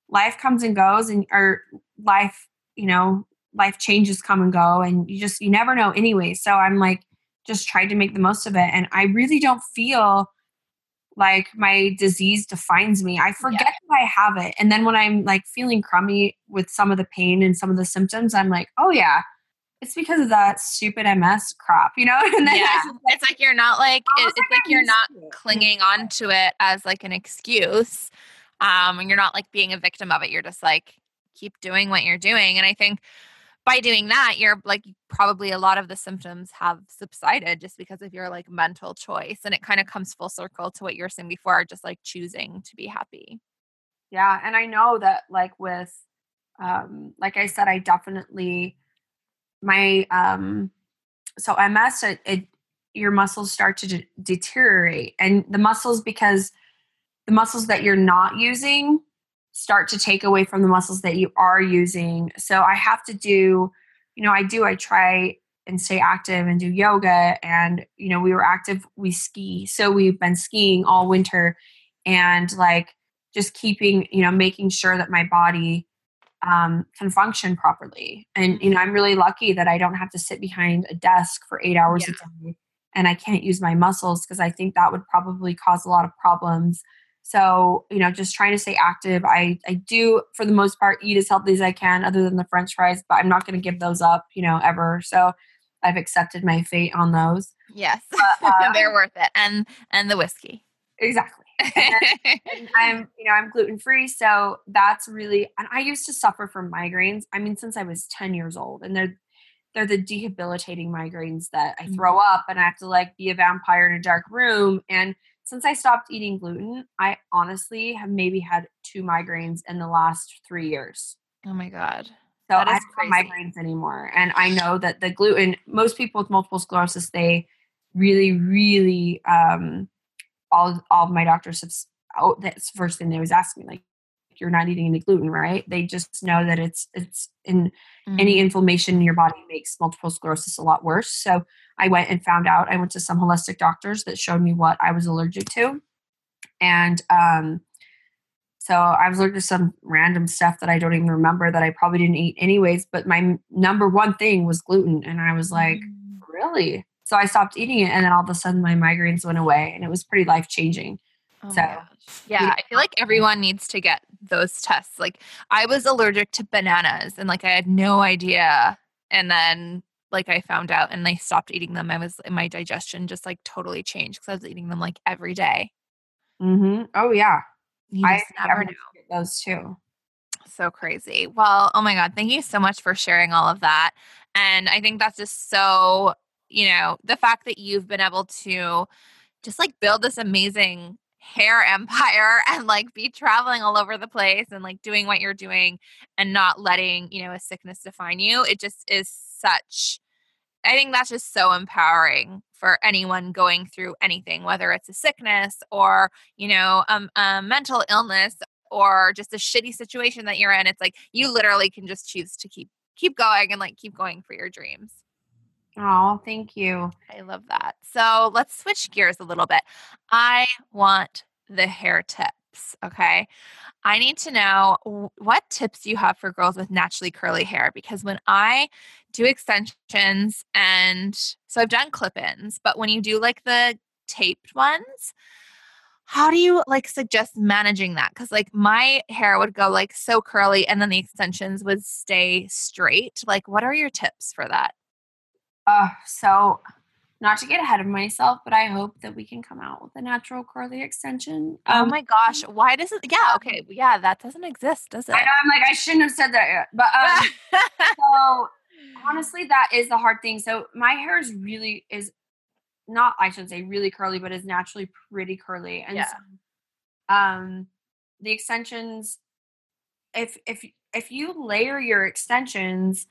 life comes and goes and or life, you know, life changes come and go and you just you never know anyway. So I'm like just tried to make the most of it and I really don't feel like my disease defines me. I forget yeah. that I have it. And then when I'm like feeling crummy with some of the pain and some of the symptoms, I'm like, oh yeah, it's because of that stupid MS crap, you know? And then yeah. it's like you're not like it's like you're not clinging on to it as like an excuse. Um, and you're not like being a victim of it. You're just like keep doing what you're doing. And I think by doing that, you're like probably a lot of the symptoms have subsided just because of your like mental choice. And it kind of comes full circle to what you were saying before, just like choosing to be happy. Yeah. And I know that like with um, like I said, I definitely my um so ms it, it your muscles start to de- deteriorate. And the muscles because the muscles that you're not using start to take away from the muscles that you are using. So i have to do you know i do i try and stay active and do yoga and you know we were active we ski. So we've been skiing all winter and like just keeping you know making sure that my body um, can function properly. And you know, I'm really lucky that I don't have to sit behind a desk for eight hours yeah. a day, and I can't use my muscles because I think that would probably cause a lot of problems. So you know, just trying to stay active. I I do for the most part eat as healthy as I can, other than the French fries, but I'm not going to give those up, you know, ever. So I've accepted my fate on those. Yes, but, uh, they're worth it, and and the whiskey. Exactly. and I'm, you know, I'm gluten free, so that's really. And I used to suffer from migraines. I mean, since I was 10 years old, and they're they're the debilitating migraines that I throw Mm-hmm. up, and I have to like be a vampire in a dark room. And since I stopped eating gluten, I honestly have maybe had two migraines in the last three years. oh my god. So That I don't have migraines anymore. And I know that the gluten, most people with multiple sclerosis, they really, really, um, all, all of my doctors have, oh, that's the first thing they always ask me, like, you're not eating any gluten, right? They just know that it's, it's in any Mhm. inflammation in your body makes multiple sclerosis a lot worse. So I went and found out, I went to some holistic doctors that showed me what I was allergic to. And, um, so I was allergic to some random stuff that I don't even remember that I probably didn't eat anyways. But my number one thing was gluten. And I was like, Mm. really? So I stopped eating it. And then all of a sudden my migraines went away and it was pretty life changing. Oh So. Yeah, I feel like everyone needs to get those tests. Like I was allergic to bananas and like I had no idea. And then like I found out and I stopped eating them. I was my digestion just like totally changed because I was eating them like every day. Mm-hmm. Oh, yeah. You I never know. those too. So crazy. Well, oh my God. Thank you so much for sharing all of that. And I think that's just so, you know, the fact that you've been able to just like build this amazing hair empire and like be traveling all over the place and like doing what you're doing and not letting, you know, a sickness define you. It just is such, I think that's just so empowering for anyone going through anything, whether it's a sickness or, you know, um, a mental illness or just a shitty situation that you're in. It's like you literally can just choose to keep keep going and like keep going for your dreams. Oh, thank you. I love that. So let's switch gears a little bit. I want the hair tips. Okay. I need to know what tips you have for girls with naturally curly hair because when I do extensions and so I've done clip ins, but when you do like the taped ones, how do you like suggest managing that? Because like my hair would go like so curly and then the extensions would stay straight. Like, what are your tips for that? Uh, so not to get ahead of myself, but I hope that we can come out with a natural curly extension. oh Um, my gosh, why does it? Yeah, okay, yeah, that doesn't exist, does it? I know I'm like I shouldn't have said that yet, but um, so honestly, that is the hard thing. So my hair is really is not I shouldn't say really curly, but is naturally pretty curly, and Yeah. so, um, the extensions, if if if you layer your extensions.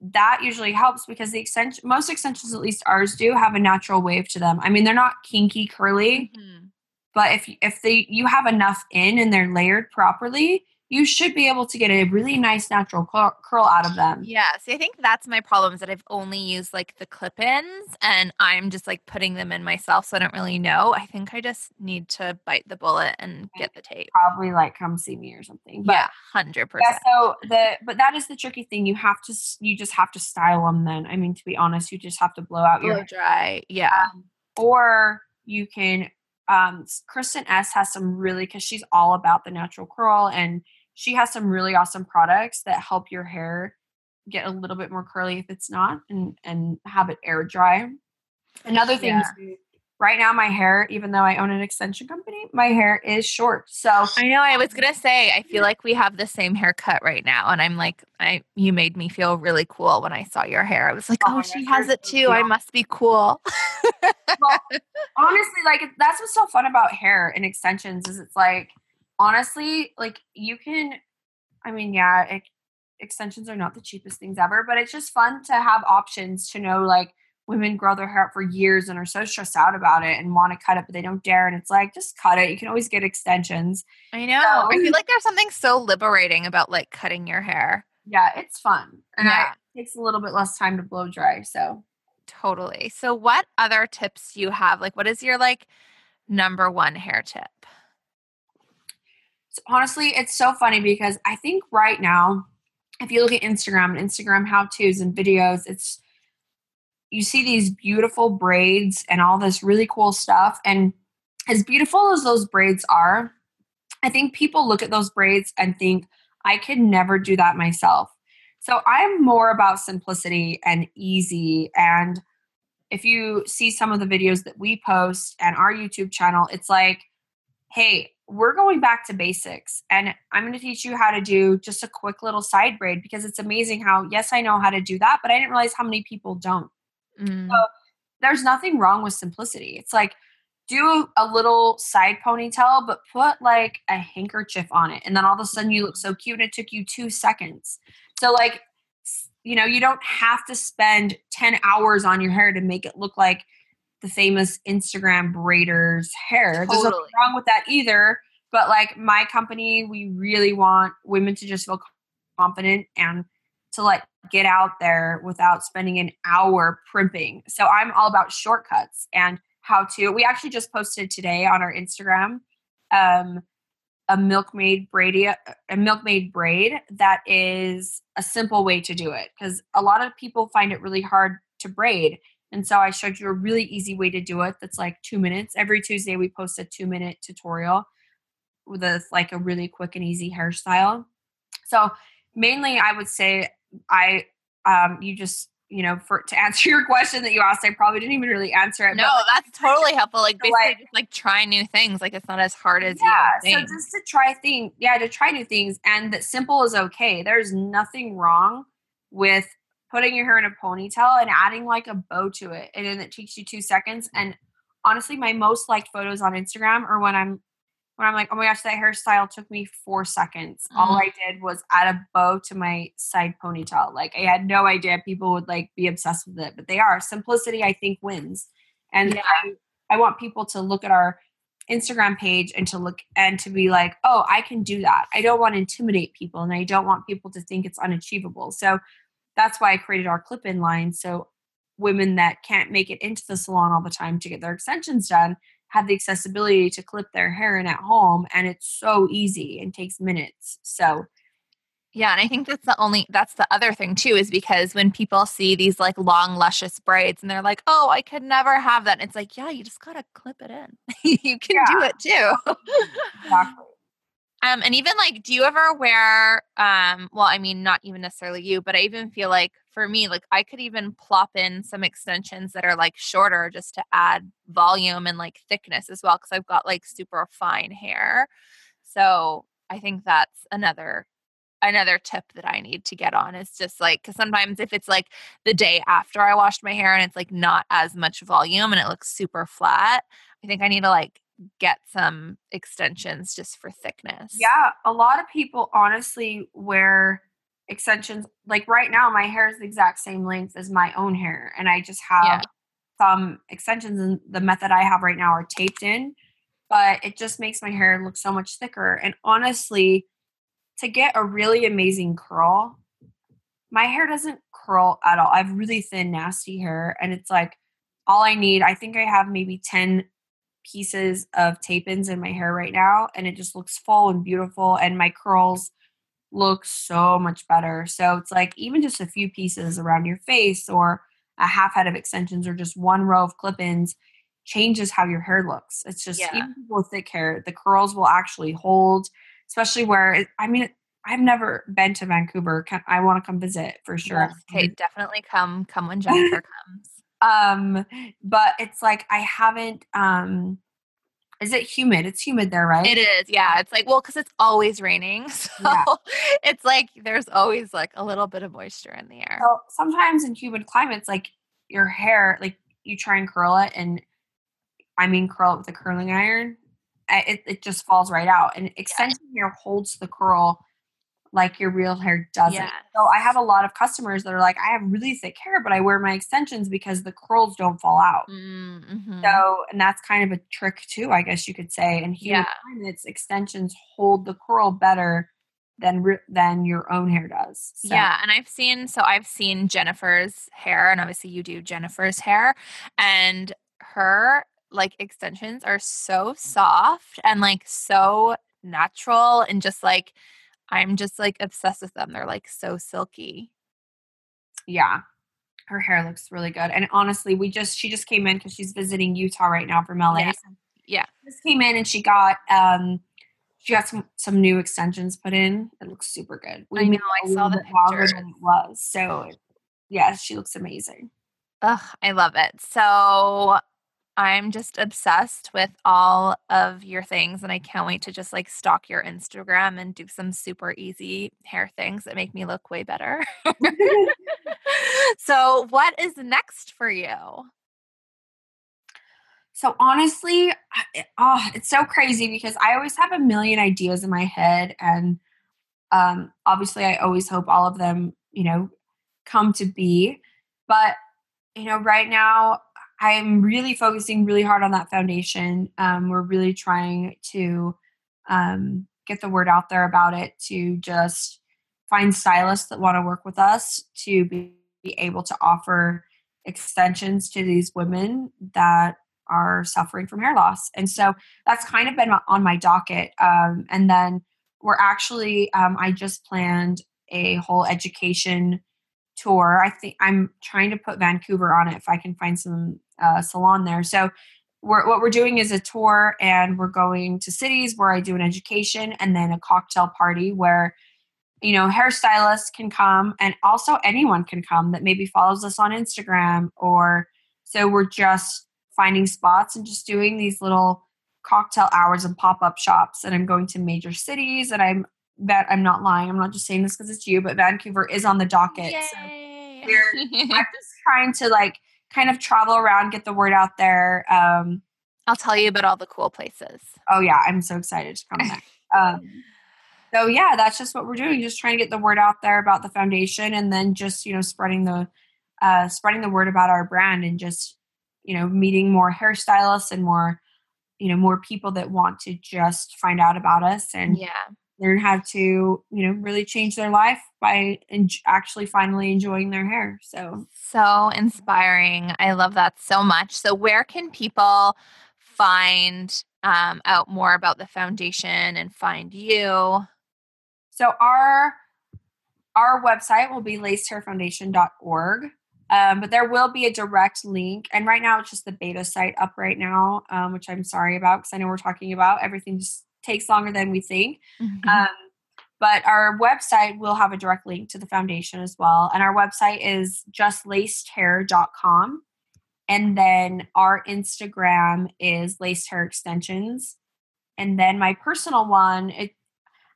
That usually helps because the extension, most extensions, at least ours, do have a natural wave to them. I mean, they're not kinky curly, Mhm. but if if they you have enough in and they're layered properly, you should be able to get a really nice natural curl, out of them. Yeah, see, I think that's my problem is that I've only used like the clip ins and I'm just like putting them in myself, so I don't really know. I think I just need to bite the bullet and get the tape. Probably like come see me or something. But yeah, 100%. yeah, so the but that is the tricky thing. You have to you just have to style them. Then I mean, to be honest, you just have to blow out your dry. Yeah. um, or you can um Kristin Ess has some really because she's all about the natural curl and she has some really awesome products that help your hair get a little bit more curly if it's not and and have it air dry another thing Yeah. right now my hair even though i own an extension company my hair is short so I know. I was gonna say. I feel like we have the same haircut right now, and I'm like, I. You made me feel really cool when I saw your hair. I was like, Oh oh, she has it too. I must be cool. well, honestly, like that's what's so fun about hair and extensions is it's like honestly, like you can. I mean, yeah, it, extensions are not the cheapest things ever, but it's just fun to have options to know like women grow their hair out for years and are so stressed out about it and want to cut it, but they don't dare. And it's like just cut it. You can always get extensions. I know. I feel like there's something so liberating about like cutting your hair. Yeah, it's fun, and Yeah. It takes a little bit less time to blow dry. So Totally. So, what other tips do you have? Like, what is your like number one hair tip? Honestly, it's so funny because I think right now, if you look at Instagram and Instagram how to's and videos, it's you see these beautiful braids and all this really cool stuff. And as beautiful as those braids are, I think people look at those braids and think, I could never do that myself. So I'm more about simplicity and easy. And if you see some of the videos that we post and our YouTube channel, it's like hey, we're going back to basics and I'm going to teach you how to do just a quick little side braid because it's amazing how, yes, I know how to do that, but I didn't realize how many people don't. Mm. So there's nothing wrong with simplicity. It's like, do a little side ponytail, but put like a handkerchief on it. And then all of a sudden you look so cute and it took you two seconds. So, like, you know, you don't have to spend 10 hours on your hair to make it look like the famous Instagram braider's hair. Totally. There's nothing wrong with that either. But like my company, we really want women to just feel confident and to like get out there without spending an hour primping. So I'm all about shortcuts and how to. We actually just posted today on our Instagram um, a milkmaid braid a milkmaid braid that is a simple way to do it because a lot of people find it really hard to braid and so I showed you a really easy way to do it that's like two minutes. Every Tuesday, we post a two minute tutorial with a, like a really quick and easy hairstyle. So mainly, I would say I, um, you just, you know, for to answer your question that you asked, I probably didn't even really answer it. No, but, that's totally helpful. Like basically, like, just like try new things. Like it's not as hard as yeah. So just to try things, yeah, to try new things, and that simple is okay. There's nothing wrong with putting your hair in a ponytail and adding like a bow to it. And then it takes you two seconds. And honestly, my most liked photos on Instagram are when I'm when I'm like, oh my gosh, that hairstyle took me four seconds. Mm. All I did was add a bow to my side ponytail. Like I had no idea people would like be obsessed with it, but they are. Simplicity, I think, wins. And yeah. I, I want people to look at our Instagram page and to look and to be like, oh, I can do that. I don't want to intimidate people and I don't want people to think it's unachievable. So that's why I created our clip in line. So women that can't make it into the salon all the time to get their extensions done have the accessibility to clip their hair in at home. And it's so easy and takes minutes. So, yeah, and I think that's the only that's the other thing too is because when people see these like long luscious braids and they're like, "Oh, I could never have that." it's like, "Yeah, you just got to clip it in. you can yeah. do it too." exactly. Um, and even like, do you ever wear, um, well, I mean, not even necessarily you, but I even feel like for me, like I could even plop in some extensions that are like shorter just to add volume and like thickness as well. Cause I've got like super fine hair. So I think that's another another tip that I need to get on is just like because sometimes if it's like the day after I washed my hair and it's like not as much volume and it looks super flat, I think I need to like get some extensions just for thickness. Yeah, a lot of people honestly wear extensions. Like right now, my hair is the exact same length as my own hair, and I just have yeah. some extensions. And the method I have right now are taped in, but it just makes my hair look so much thicker. And honestly, to get a really amazing curl, my hair doesn't curl at all. I have really thin, nasty hair, and it's like all I need. I think I have maybe 10 pieces of tape ins in my hair right now, and it just looks full and beautiful, and my curls look so much better. So it's like even just a few pieces around your face or a half head of extensions or just one row of clip ins changes how your hair looks. It's just yeah. even with thick hair, the curls will actually hold, especially where it, I mean, I've never been to Vancouver. I want to come visit for sure. Yes, okay, definitely come. Come when Jennifer comes. Um, but it's like I haven't um is it humid? It's humid there, right? It is. Yeah. It's like, well, because it's always raining. So yeah. it's like there's always like a little bit of moisture in the air. So sometimes in humid climates, like your hair, like you try and curl it, and I mean, curl it with a curling iron, it, it just falls right out. And extension yeah. hair holds the curl like your real hair doesn't. So I have a lot of customers that are like, I have really thick hair, but I wear my extensions because the curls don't fall out. Mm-hmm. So, and that's kind of a trick too, I guess you could say. And here, yeah. its extensions hold the curl better than than your own hair does. So. Yeah, and I've seen so I've seen Jennifer's hair, and obviously you do Jennifer's hair, and her like extensions are so soft and like so natural and just like I'm just like obsessed with them. They're like so silky. Yeah. Her hair looks really good. And honestly, we just she just came in because she's visiting Utah right now from LA. Yeah. yeah. Just came in and she got um she got some some new extensions put in. It looks super good. We I know I saw the pictures. Than it was. So yeah, she looks amazing. Ugh, I love it. So I'm just obsessed with all of your things and I can't wait to just like stalk your Instagram and do some super easy hair things that make me look way better. so, what is next for you? So honestly, oh, it's so crazy because I always have a million ideas in my head and um obviously I always hope all of them, you know, come to be. But you know, right now I'm really focusing really hard on that foundation. Um, we're really trying to um, get the word out there about it to just find stylists that want to work with us to be, be able to offer extensions to these women that are suffering from hair loss. And so that's kind of been on my docket. Um, and then we're actually, um, I just planned a whole education tour. I think I'm trying to put Vancouver on it if I can find some uh, salon there. So we're, what we're doing is a tour and we're going to cities where I do an education and then a cocktail party where you know hairstylists can come and also anyone can come that maybe follows us on Instagram or so we're just finding spots and just doing these little cocktail hours and pop-up shops and I'm going to major cities and I'm that I'm not lying. I'm not just saying this because it's you, but Vancouver is on the docket. Yay. So I'm just trying to like kind of travel around, get the word out there. Um, I'll tell you about all the cool places. Oh yeah, I'm so excited to come back. Um, so yeah, that's just what we're doing. Just trying to get the word out there about the foundation, and then just you know spreading the uh, spreading the word about our brand, and just you know meeting more hairstylists and more you know more people that want to just find out about us and yeah learn how to you know really change their life by en- actually finally enjoying their hair so. So inspiring. I love that so much. So where can people find um, out more about the foundation and find you? So our our website will be lacedhairfoundation.org um, but there will be a direct link and right now it's just the beta site up right now um, which i'm sorry about because i know we're talking about everything just takes longer than we think. Mm-hmm. Um, but our website will have a direct link to the foundation as well. And our website is justlacedhair.com. And then our Instagram is laced hair extensions. And then my personal one, it,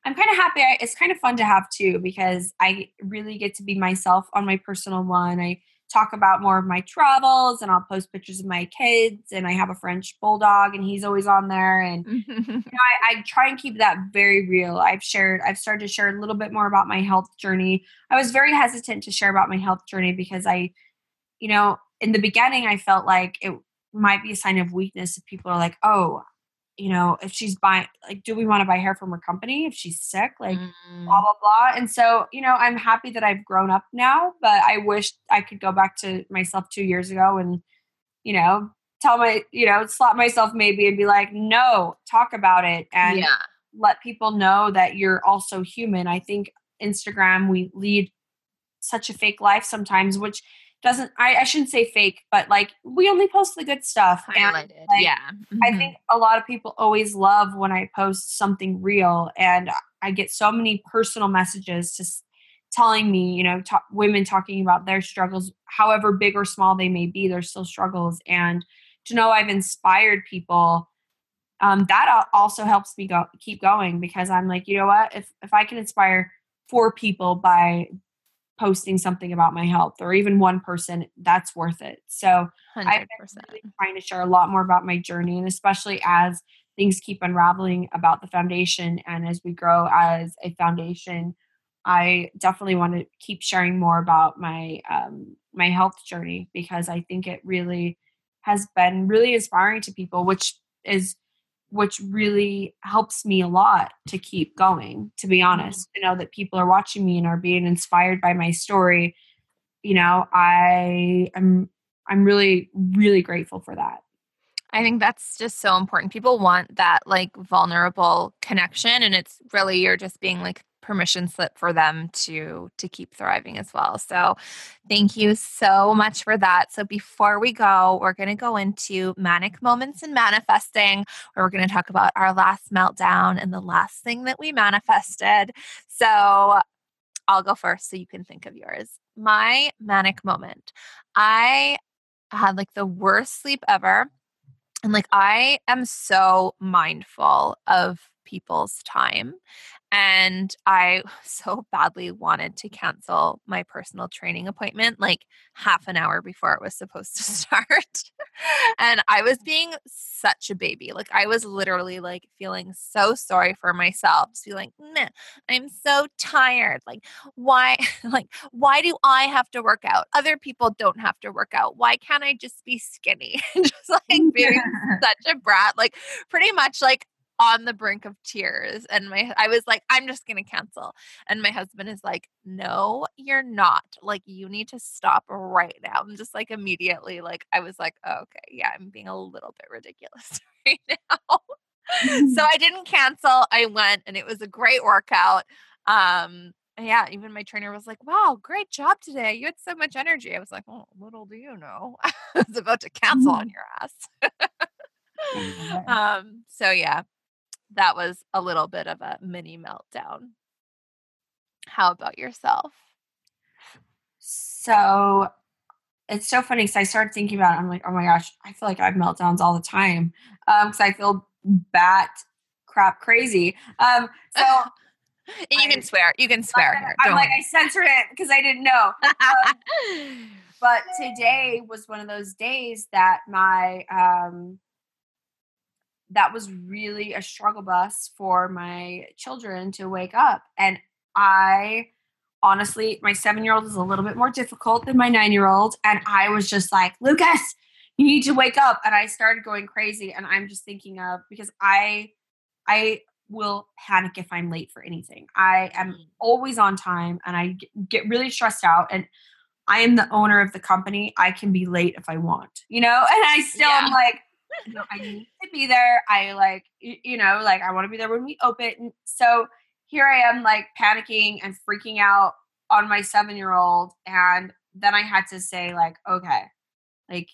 I'm kind of happy. I, it's kind of fun to have too because I really get to be myself on my personal one. I talk about more of my travels and I'll post pictures of my kids and I have a French bulldog and he's always on there and you know, I, I, try and keep that very real. I've shared I've started to share a little bit more about my health journey. I was very hesitant to share about my health journey because I you know in the beginning I felt like it might be a sign of weakness if people are like, "Oh, you know, if she's buying, like, do we want to buy hair from her company if she's sick? Like, mm. blah, blah, blah. And so, you know, I'm happy that I've grown up now, but I wish I could go back to myself two years ago and, you know, tell my, you know, slap myself maybe and be like, no, talk about it and yeah. let people know that you're also human. I think Instagram, we lead such a fake life sometimes, which doesn't I, I shouldn't say fake, but like we only post the good stuff. Highlighted. And, like, yeah. Mm-hmm. I think a lot of people always love when I post something real and I get so many personal messages just telling me, you know, talk, women talking about their struggles, however big or small they may be, they're still struggles. And to know I've inspired people, um, that also helps me go keep going because I'm like, you know what, if if I can inspire four people by posting something about my health or even one person, that's worth it. So i am really trying to share a lot more about my journey and especially as things keep unraveling about the foundation and as we grow as a foundation, I definitely want to keep sharing more about my um, my health journey because I think it really has been really inspiring to people, which is which really helps me a lot to keep going to be mm-hmm. honest. You know that people are watching me and are being inspired by my story. You know i am i'm really really grateful for that. I think that's just so important. People want that like vulnerable connection and it's really you're just being like permission slip for them to to keep thriving as well. So thank you so much for that. So before we go, we're going to go into manic moments and manifesting where we're going to talk about our last meltdown and the last thing that we manifested. So I'll go first so you can think of yours. My manic moment. I had like the worst sleep ever And like I am so mindful of people's time and I so badly wanted to cancel my personal training appointment like half an hour before it was supposed to start. and I was being such a baby. Like I was literally like feeling so sorry for myself. Just be like, I'm so tired. Like, why like why do I have to work out? Other people don't have to work out. Why can't I just be skinny? just like being such a brat. Like pretty much like on the brink of tears and my I was like I'm just going to cancel and my husband is like no you're not like you need to stop right now and just like immediately like I was like oh, okay yeah I'm being a little bit ridiculous right now so I didn't cancel I went and it was a great workout um yeah, even my trainer was like, "Wow, great job today! You had so much energy." I was like, "Oh, little do you know, I was about to cancel on your ass." um, so yeah, that was a little bit of a mini meltdown. How about yourself? So it's so funny because I started thinking about it. I'm like, oh my gosh, I feel like I have meltdowns all the time because um, I feel bat crap crazy. Um, so you I, can swear. You can swear. I'm like, I censored it because I didn't know. Um, but today was one of those days that my um, that was really a struggle bus for my children to wake up. And I honestly, my seven year old is a little bit more difficult than my nine year old. And I was just like, Lucas, you need to wake up. And I started going crazy. And I'm just thinking of because I, I will panic if I'm late for anything. I am mm. always on time and I get really stressed out. And I am the owner of the company. I can be late if I want, you know? And I still yeah. am like, know, I need to be there. I like, you know, like I want to be there when we open. So here I am, like panicking and freaking out on my seven year old. And then I had to say, like, okay, like,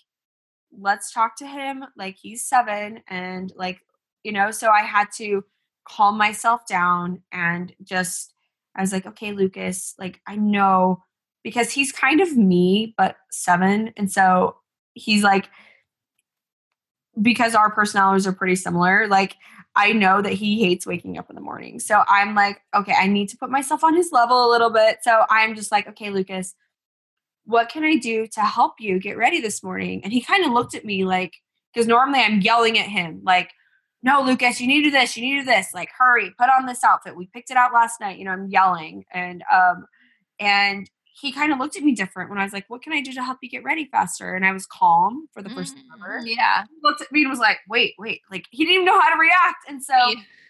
let's talk to him. Like, he's seven. And like, you know, so I had to calm myself down and just, I was like, okay, Lucas, like, I know because he's kind of me, but seven. And so he's like, because our personalities are pretty similar, like I know that he hates waking up in the morning. So I'm like, okay, I need to put myself on his level a little bit. So I'm just like, okay, Lucas, what can I do to help you get ready this morning? And he kind of looked at me like, because normally I'm yelling at him, like, no, Lucas, you need to do this, you need to do this, like, hurry, put on this outfit. We picked it out last night. You know, I'm yelling. And um, and he kind of looked at me different when I was like, "What can I do to help you get ready faster?" And I was calm for the first time ever. Mm, yeah, he looked at me and was like, "Wait, wait!" Like he didn't even know how to react. And so,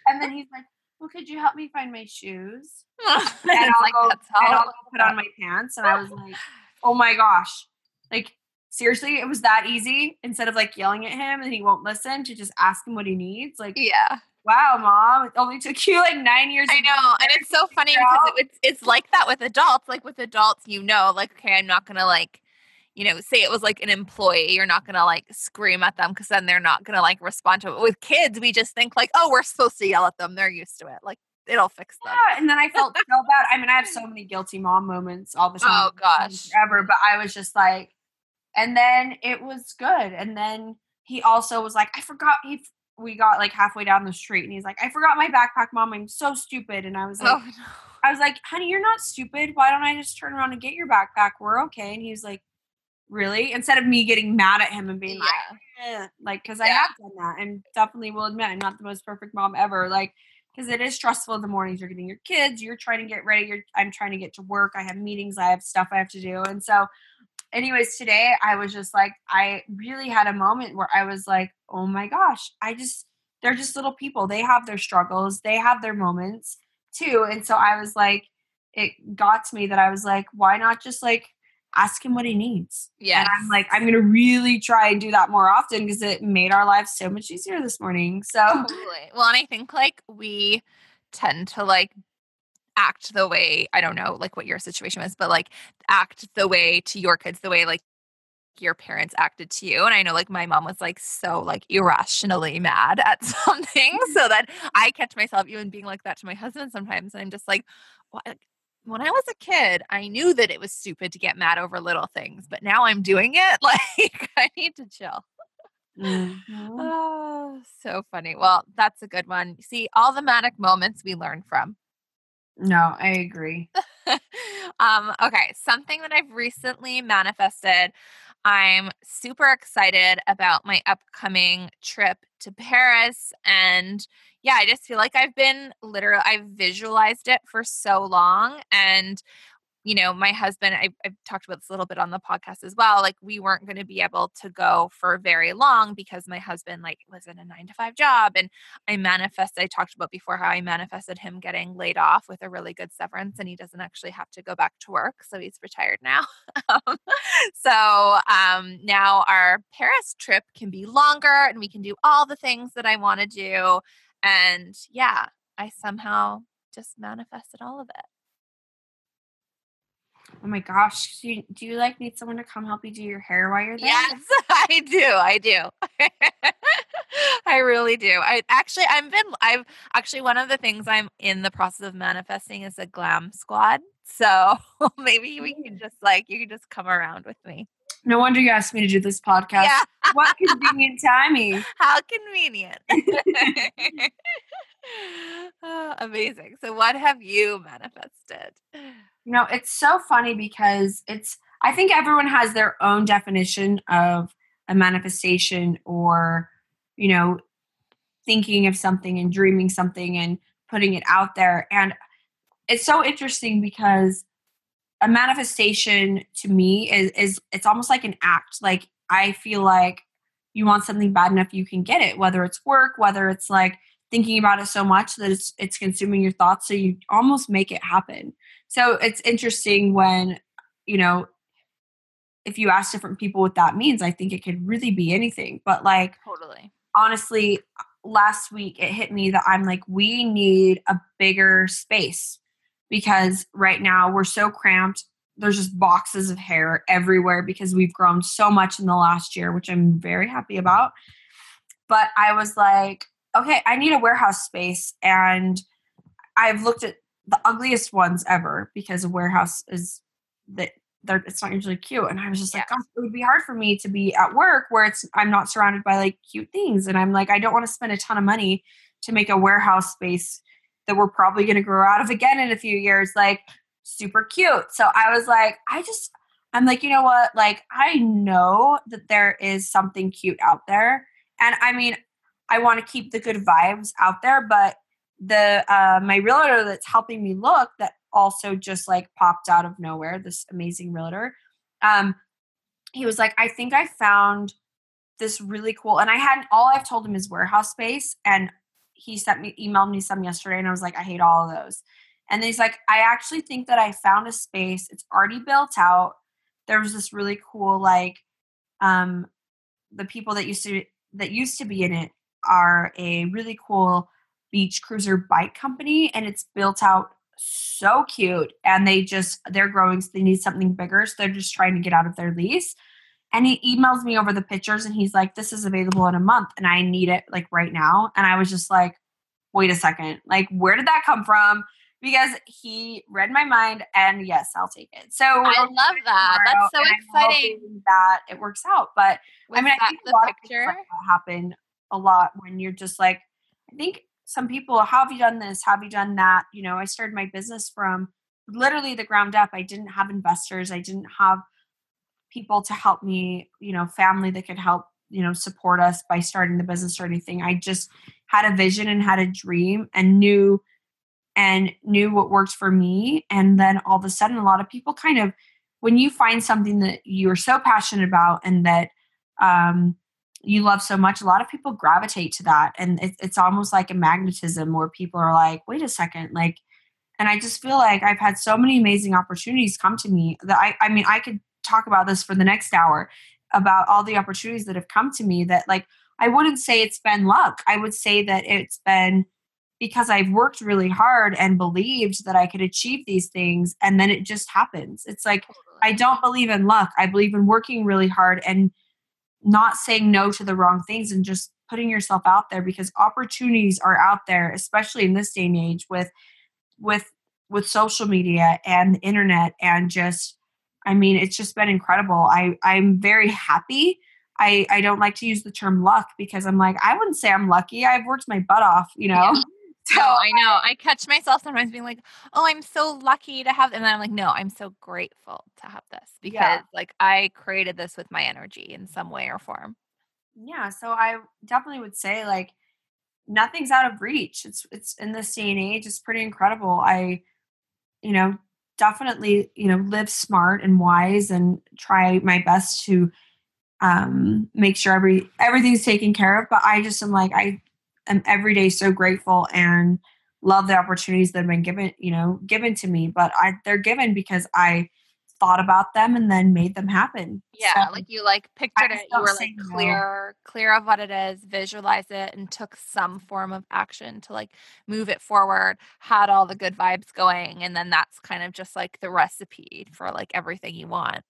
and then he's like, "Well, could you help me find my shoes?" and I'll, like, go, and I'll go put on my pants. And I was like, "Oh my gosh!" Like seriously, it was that easy. Instead of like yelling at him and he won't listen, to just ask him what he needs. Like, yeah, wow, mom, it only took you like nine years. I know. And it's so funny because it's, it's like that with adults. Like with adults, you know, like, okay, I'm not going to like, you know, say it was like an employee, you're not going to like scream at them because then they're not going to like respond to it. With kids, we just think like, oh, we're supposed to yell at them. They're used to it. Like, it'll fix them. Yeah, and then I felt so bad. I mean, I have so many guilty mom moments all the time. Oh gosh. Ever, but I was just like, and then it was good. And then he also was like, I forgot he we got like halfway down the street and he's like, I forgot my backpack, mom. I'm so stupid. And I was like, oh, no. I was like, honey, you're not stupid. Why don't I just turn around and get your backpack? We're okay. And he's like, really? Instead of me getting mad at him and being yeah. like, eh, like, cause yeah. I have done that and definitely will admit I'm not the most perfect mom ever. Like, because it is stressful in the mornings. You're getting your kids, you're trying to get ready. You're, I'm trying to get to work. I have meetings, I have stuff I have to do. And so anyways, today I was just like, I really had a moment where I was like, oh my gosh, I just, they're just little people. They have their struggles, they have their moments too. And so I was like, it got to me that I was like, why not just like ask him what he needs? Yeah. And I'm like, I'm going to really try and do that more often because it made our lives so much easier this morning. So, totally. well, and I think like we tend to like act the way I don't know like what your situation was, but like act the way to your kids the way like your parents acted to you and i know like my mom was like so like irrationally mad at something so that i catch myself even being like that to my husband sometimes and i'm just like when i was a kid i knew that it was stupid to get mad over little things but now i'm doing it like i need to chill Mm-hmm. Oh, so funny. Well, that's a good one. See, all the manic moments we learn from. No, I agree. um, okay, something that I've recently manifested. I'm super excited about my upcoming trip to Paris. And yeah, I just feel like I've been literally, I've visualized it for so long. And you know, my husband, I, I've talked about this a little bit on the podcast as well. Like, we weren't going to be able to go for very long because my husband, like, was in a nine to five job. And I manifested, I talked about before how I manifested him getting laid off with a really good severance and he doesn't actually have to go back to work. So he's retired now. Um, so um, now our Paris trip can be longer and we can do all the things that I want to do. And yeah, I somehow just manifested all of it. Oh my gosh. Do you, do you like need someone to come help you do your hair while you're there? Yes, I do. I do. I really do. I actually I've been I've actually one of the things I'm in the process of manifesting is a glam squad. So maybe we can just like you can just come around with me. No wonder you asked me to do this podcast. Yeah. what convenient timing. How convenient. oh, amazing. So what have you manifested? You know, it's so funny because it's, I think everyone has their own definition of a manifestation or, you know, thinking of something and dreaming something and putting it out there. And it's so interesting because a manifestation to me is, is it's almost like an act. Like I feel like you want something bad enough you can get it, whether it's work, whether it's like thinking about it so much that it's it's consuming your thoughts so you almost make it happen. So it's interesting when you know if you ask different people what that means i think it could really be anything but like totally. honestly last week it hit me that i'm like we need a bigger space because right now we're so cramped there's just boxes of hair everywhere because we've grown so much in the last year which i'm very happy about. But i was like okay, I need a warehouse space. And I've looked at the ugliest ones ever because a warehouse is that they're it's not usually cute. And I was just yeah. like, it would be hard for me to be at work where it's I'm not surrounded by like cute things. And I'm like, I don't want to spend a ton of money to make a warehouse space that we're probably gonna grow out of again in a few years, like super cute. So I was like, I just I'm like, you know what? Like, I know that there is something cute out there. And I mean, I want to keep the good vibes out there, but the uh, my realtor that's helping me look that also just like popped out of nowhere. This amazing realtor, um, he was like, I think I found this really cool, and I hadn't all I've told him is warehouse space, and he sent me emailed me some yesterday, and I was like, I hate all of those. And he's like, I actually think that I found a space. It's already built out. There was this really cool like um the people that used to that used to be in it are a really cool beach cruiser bike company and it's built out so cute and they just they're growing so they need something bigger so they're just trying to get out of their lease. And he emails me over the pictures and he's like this is available in a month and i need it like right now. And i was just like wait a second like where did that come from? Because he read my mind and yes i'll take it. So i love that. That's so exciting. that it works out but Was i mean i think the picture? happen a lot when you're just like, I think some people, how have you done this? How have you done that? You know, I started my business from literally the ground up. I didn't have investors. I didn't have people to help me, you know, family that could help, you know, support us by starting the business or anything. I just had a vision and had a dream and knew and knew what worked for me. And then all of a sudden, a lot of people kind of, when you find something that you're so passionate about and that um, you love so much, a lot of people gravitate to that. And it, it's almost like a magnetism where people are like, wait a second, like, and I just feel like I've had so many amazing opportunities come to me that I, I mean, I could talk about this for the next hour about all the opportunities that have come to me that, like, I wouldn't say it's been luck. I would say that it's been because I've worked really hard and believed that I could achieve these things. And then it just happens. It's like, I don't believe in luck. I believe in working really hard and not saying no to the wrong things and just putting yourself out there because opportunities are out there especially in this day and age with with with social media and the internet and just i mean it's just been incredible i i'm very happy I, I don't like to use the term luck because I'm like, I wouldn't say I'm lucky. I've worked my butt off, you know? Yeah. So no, I know. I catch myself sometimes being like, "Oh, I'm so lucky to have," and then I'm like, "No, I'm so grateful to have this because yeah. like I created this with my energy in some way or form." Yeah, so I definitely would say like nothing's out of reach. It's it's in this day and age, it's pretty incredible. I, you know, definitely you know live smart and wise and try my best to um make sure every everything's taken care of. But I just am like I am every day so grateful and love the opportunities that have been given, you know, given to me. But I they're given because I thought about them and then made them happen. Yeah, so like you like pictured it, you were like clear, no. clear of what it is, visualize it, and took some form of action to like move it forward, had all the good vibes going, and then that's kind of just like the recipe for like everything you want.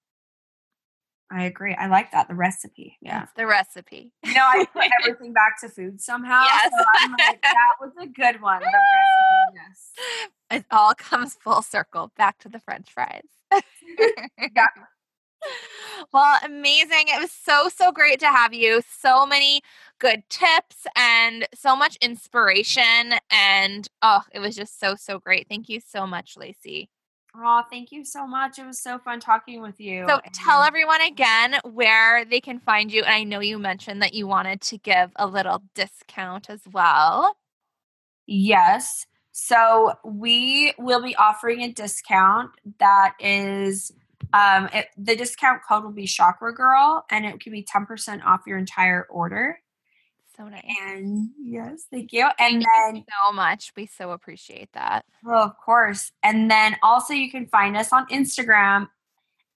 I agree. I like that. The recipe. Yeah. The recipe. You know, I put everything back to food somehow. Yes. So I'm like, that was a good one. The recipe, yes. It all comes full circle back to the French fries. yeah. Well, amazing. It was so, so great to have you. So many good tips and so much inspiration. And oh, it was just so, so great. Thank you so much, Lacey. Oh, thank you so much. It was so fun talking with you. So tell everyone again where they can find you. And I know you mentioned that you wanted to give a little discount as well. Yes. So we will be offering a discount that is um it, the discount code will be chakra girl and it can be 10% off your entire order so nice. And yes, thank you. And thank then you so much. We so appreciate that. Oh, of course. And then also you can find us on Instagram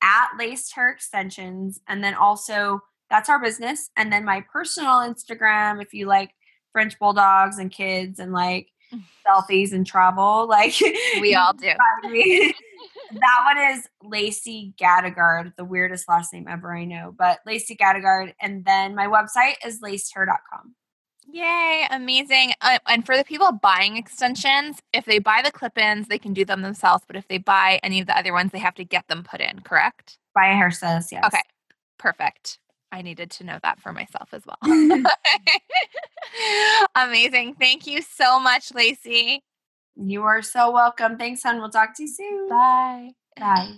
at Laced Hair Extensions. And then also that's our business. And then my personal Instagram, if you like French bulldogs and kids and like selfies and travel, like we all do. that one is Lacey Gattagard, the weirdest last name ever I know, but Lacey Gattagard. And then my website is lacedhair.com. Yay, amazing. Uh, and for the people buying extensions, if they buy the clip ins, they can do them themselves. But if they buy any of the other ones, they have to get them put in, correct? By a hair stylist, yes. Okay, perfect. I needed to know that for myself as well. Mm-hmm. amazing. Thank you so much, Lacey. You are so welcome. Thanks, hon. We'll talk to you soon. Bye. Bye.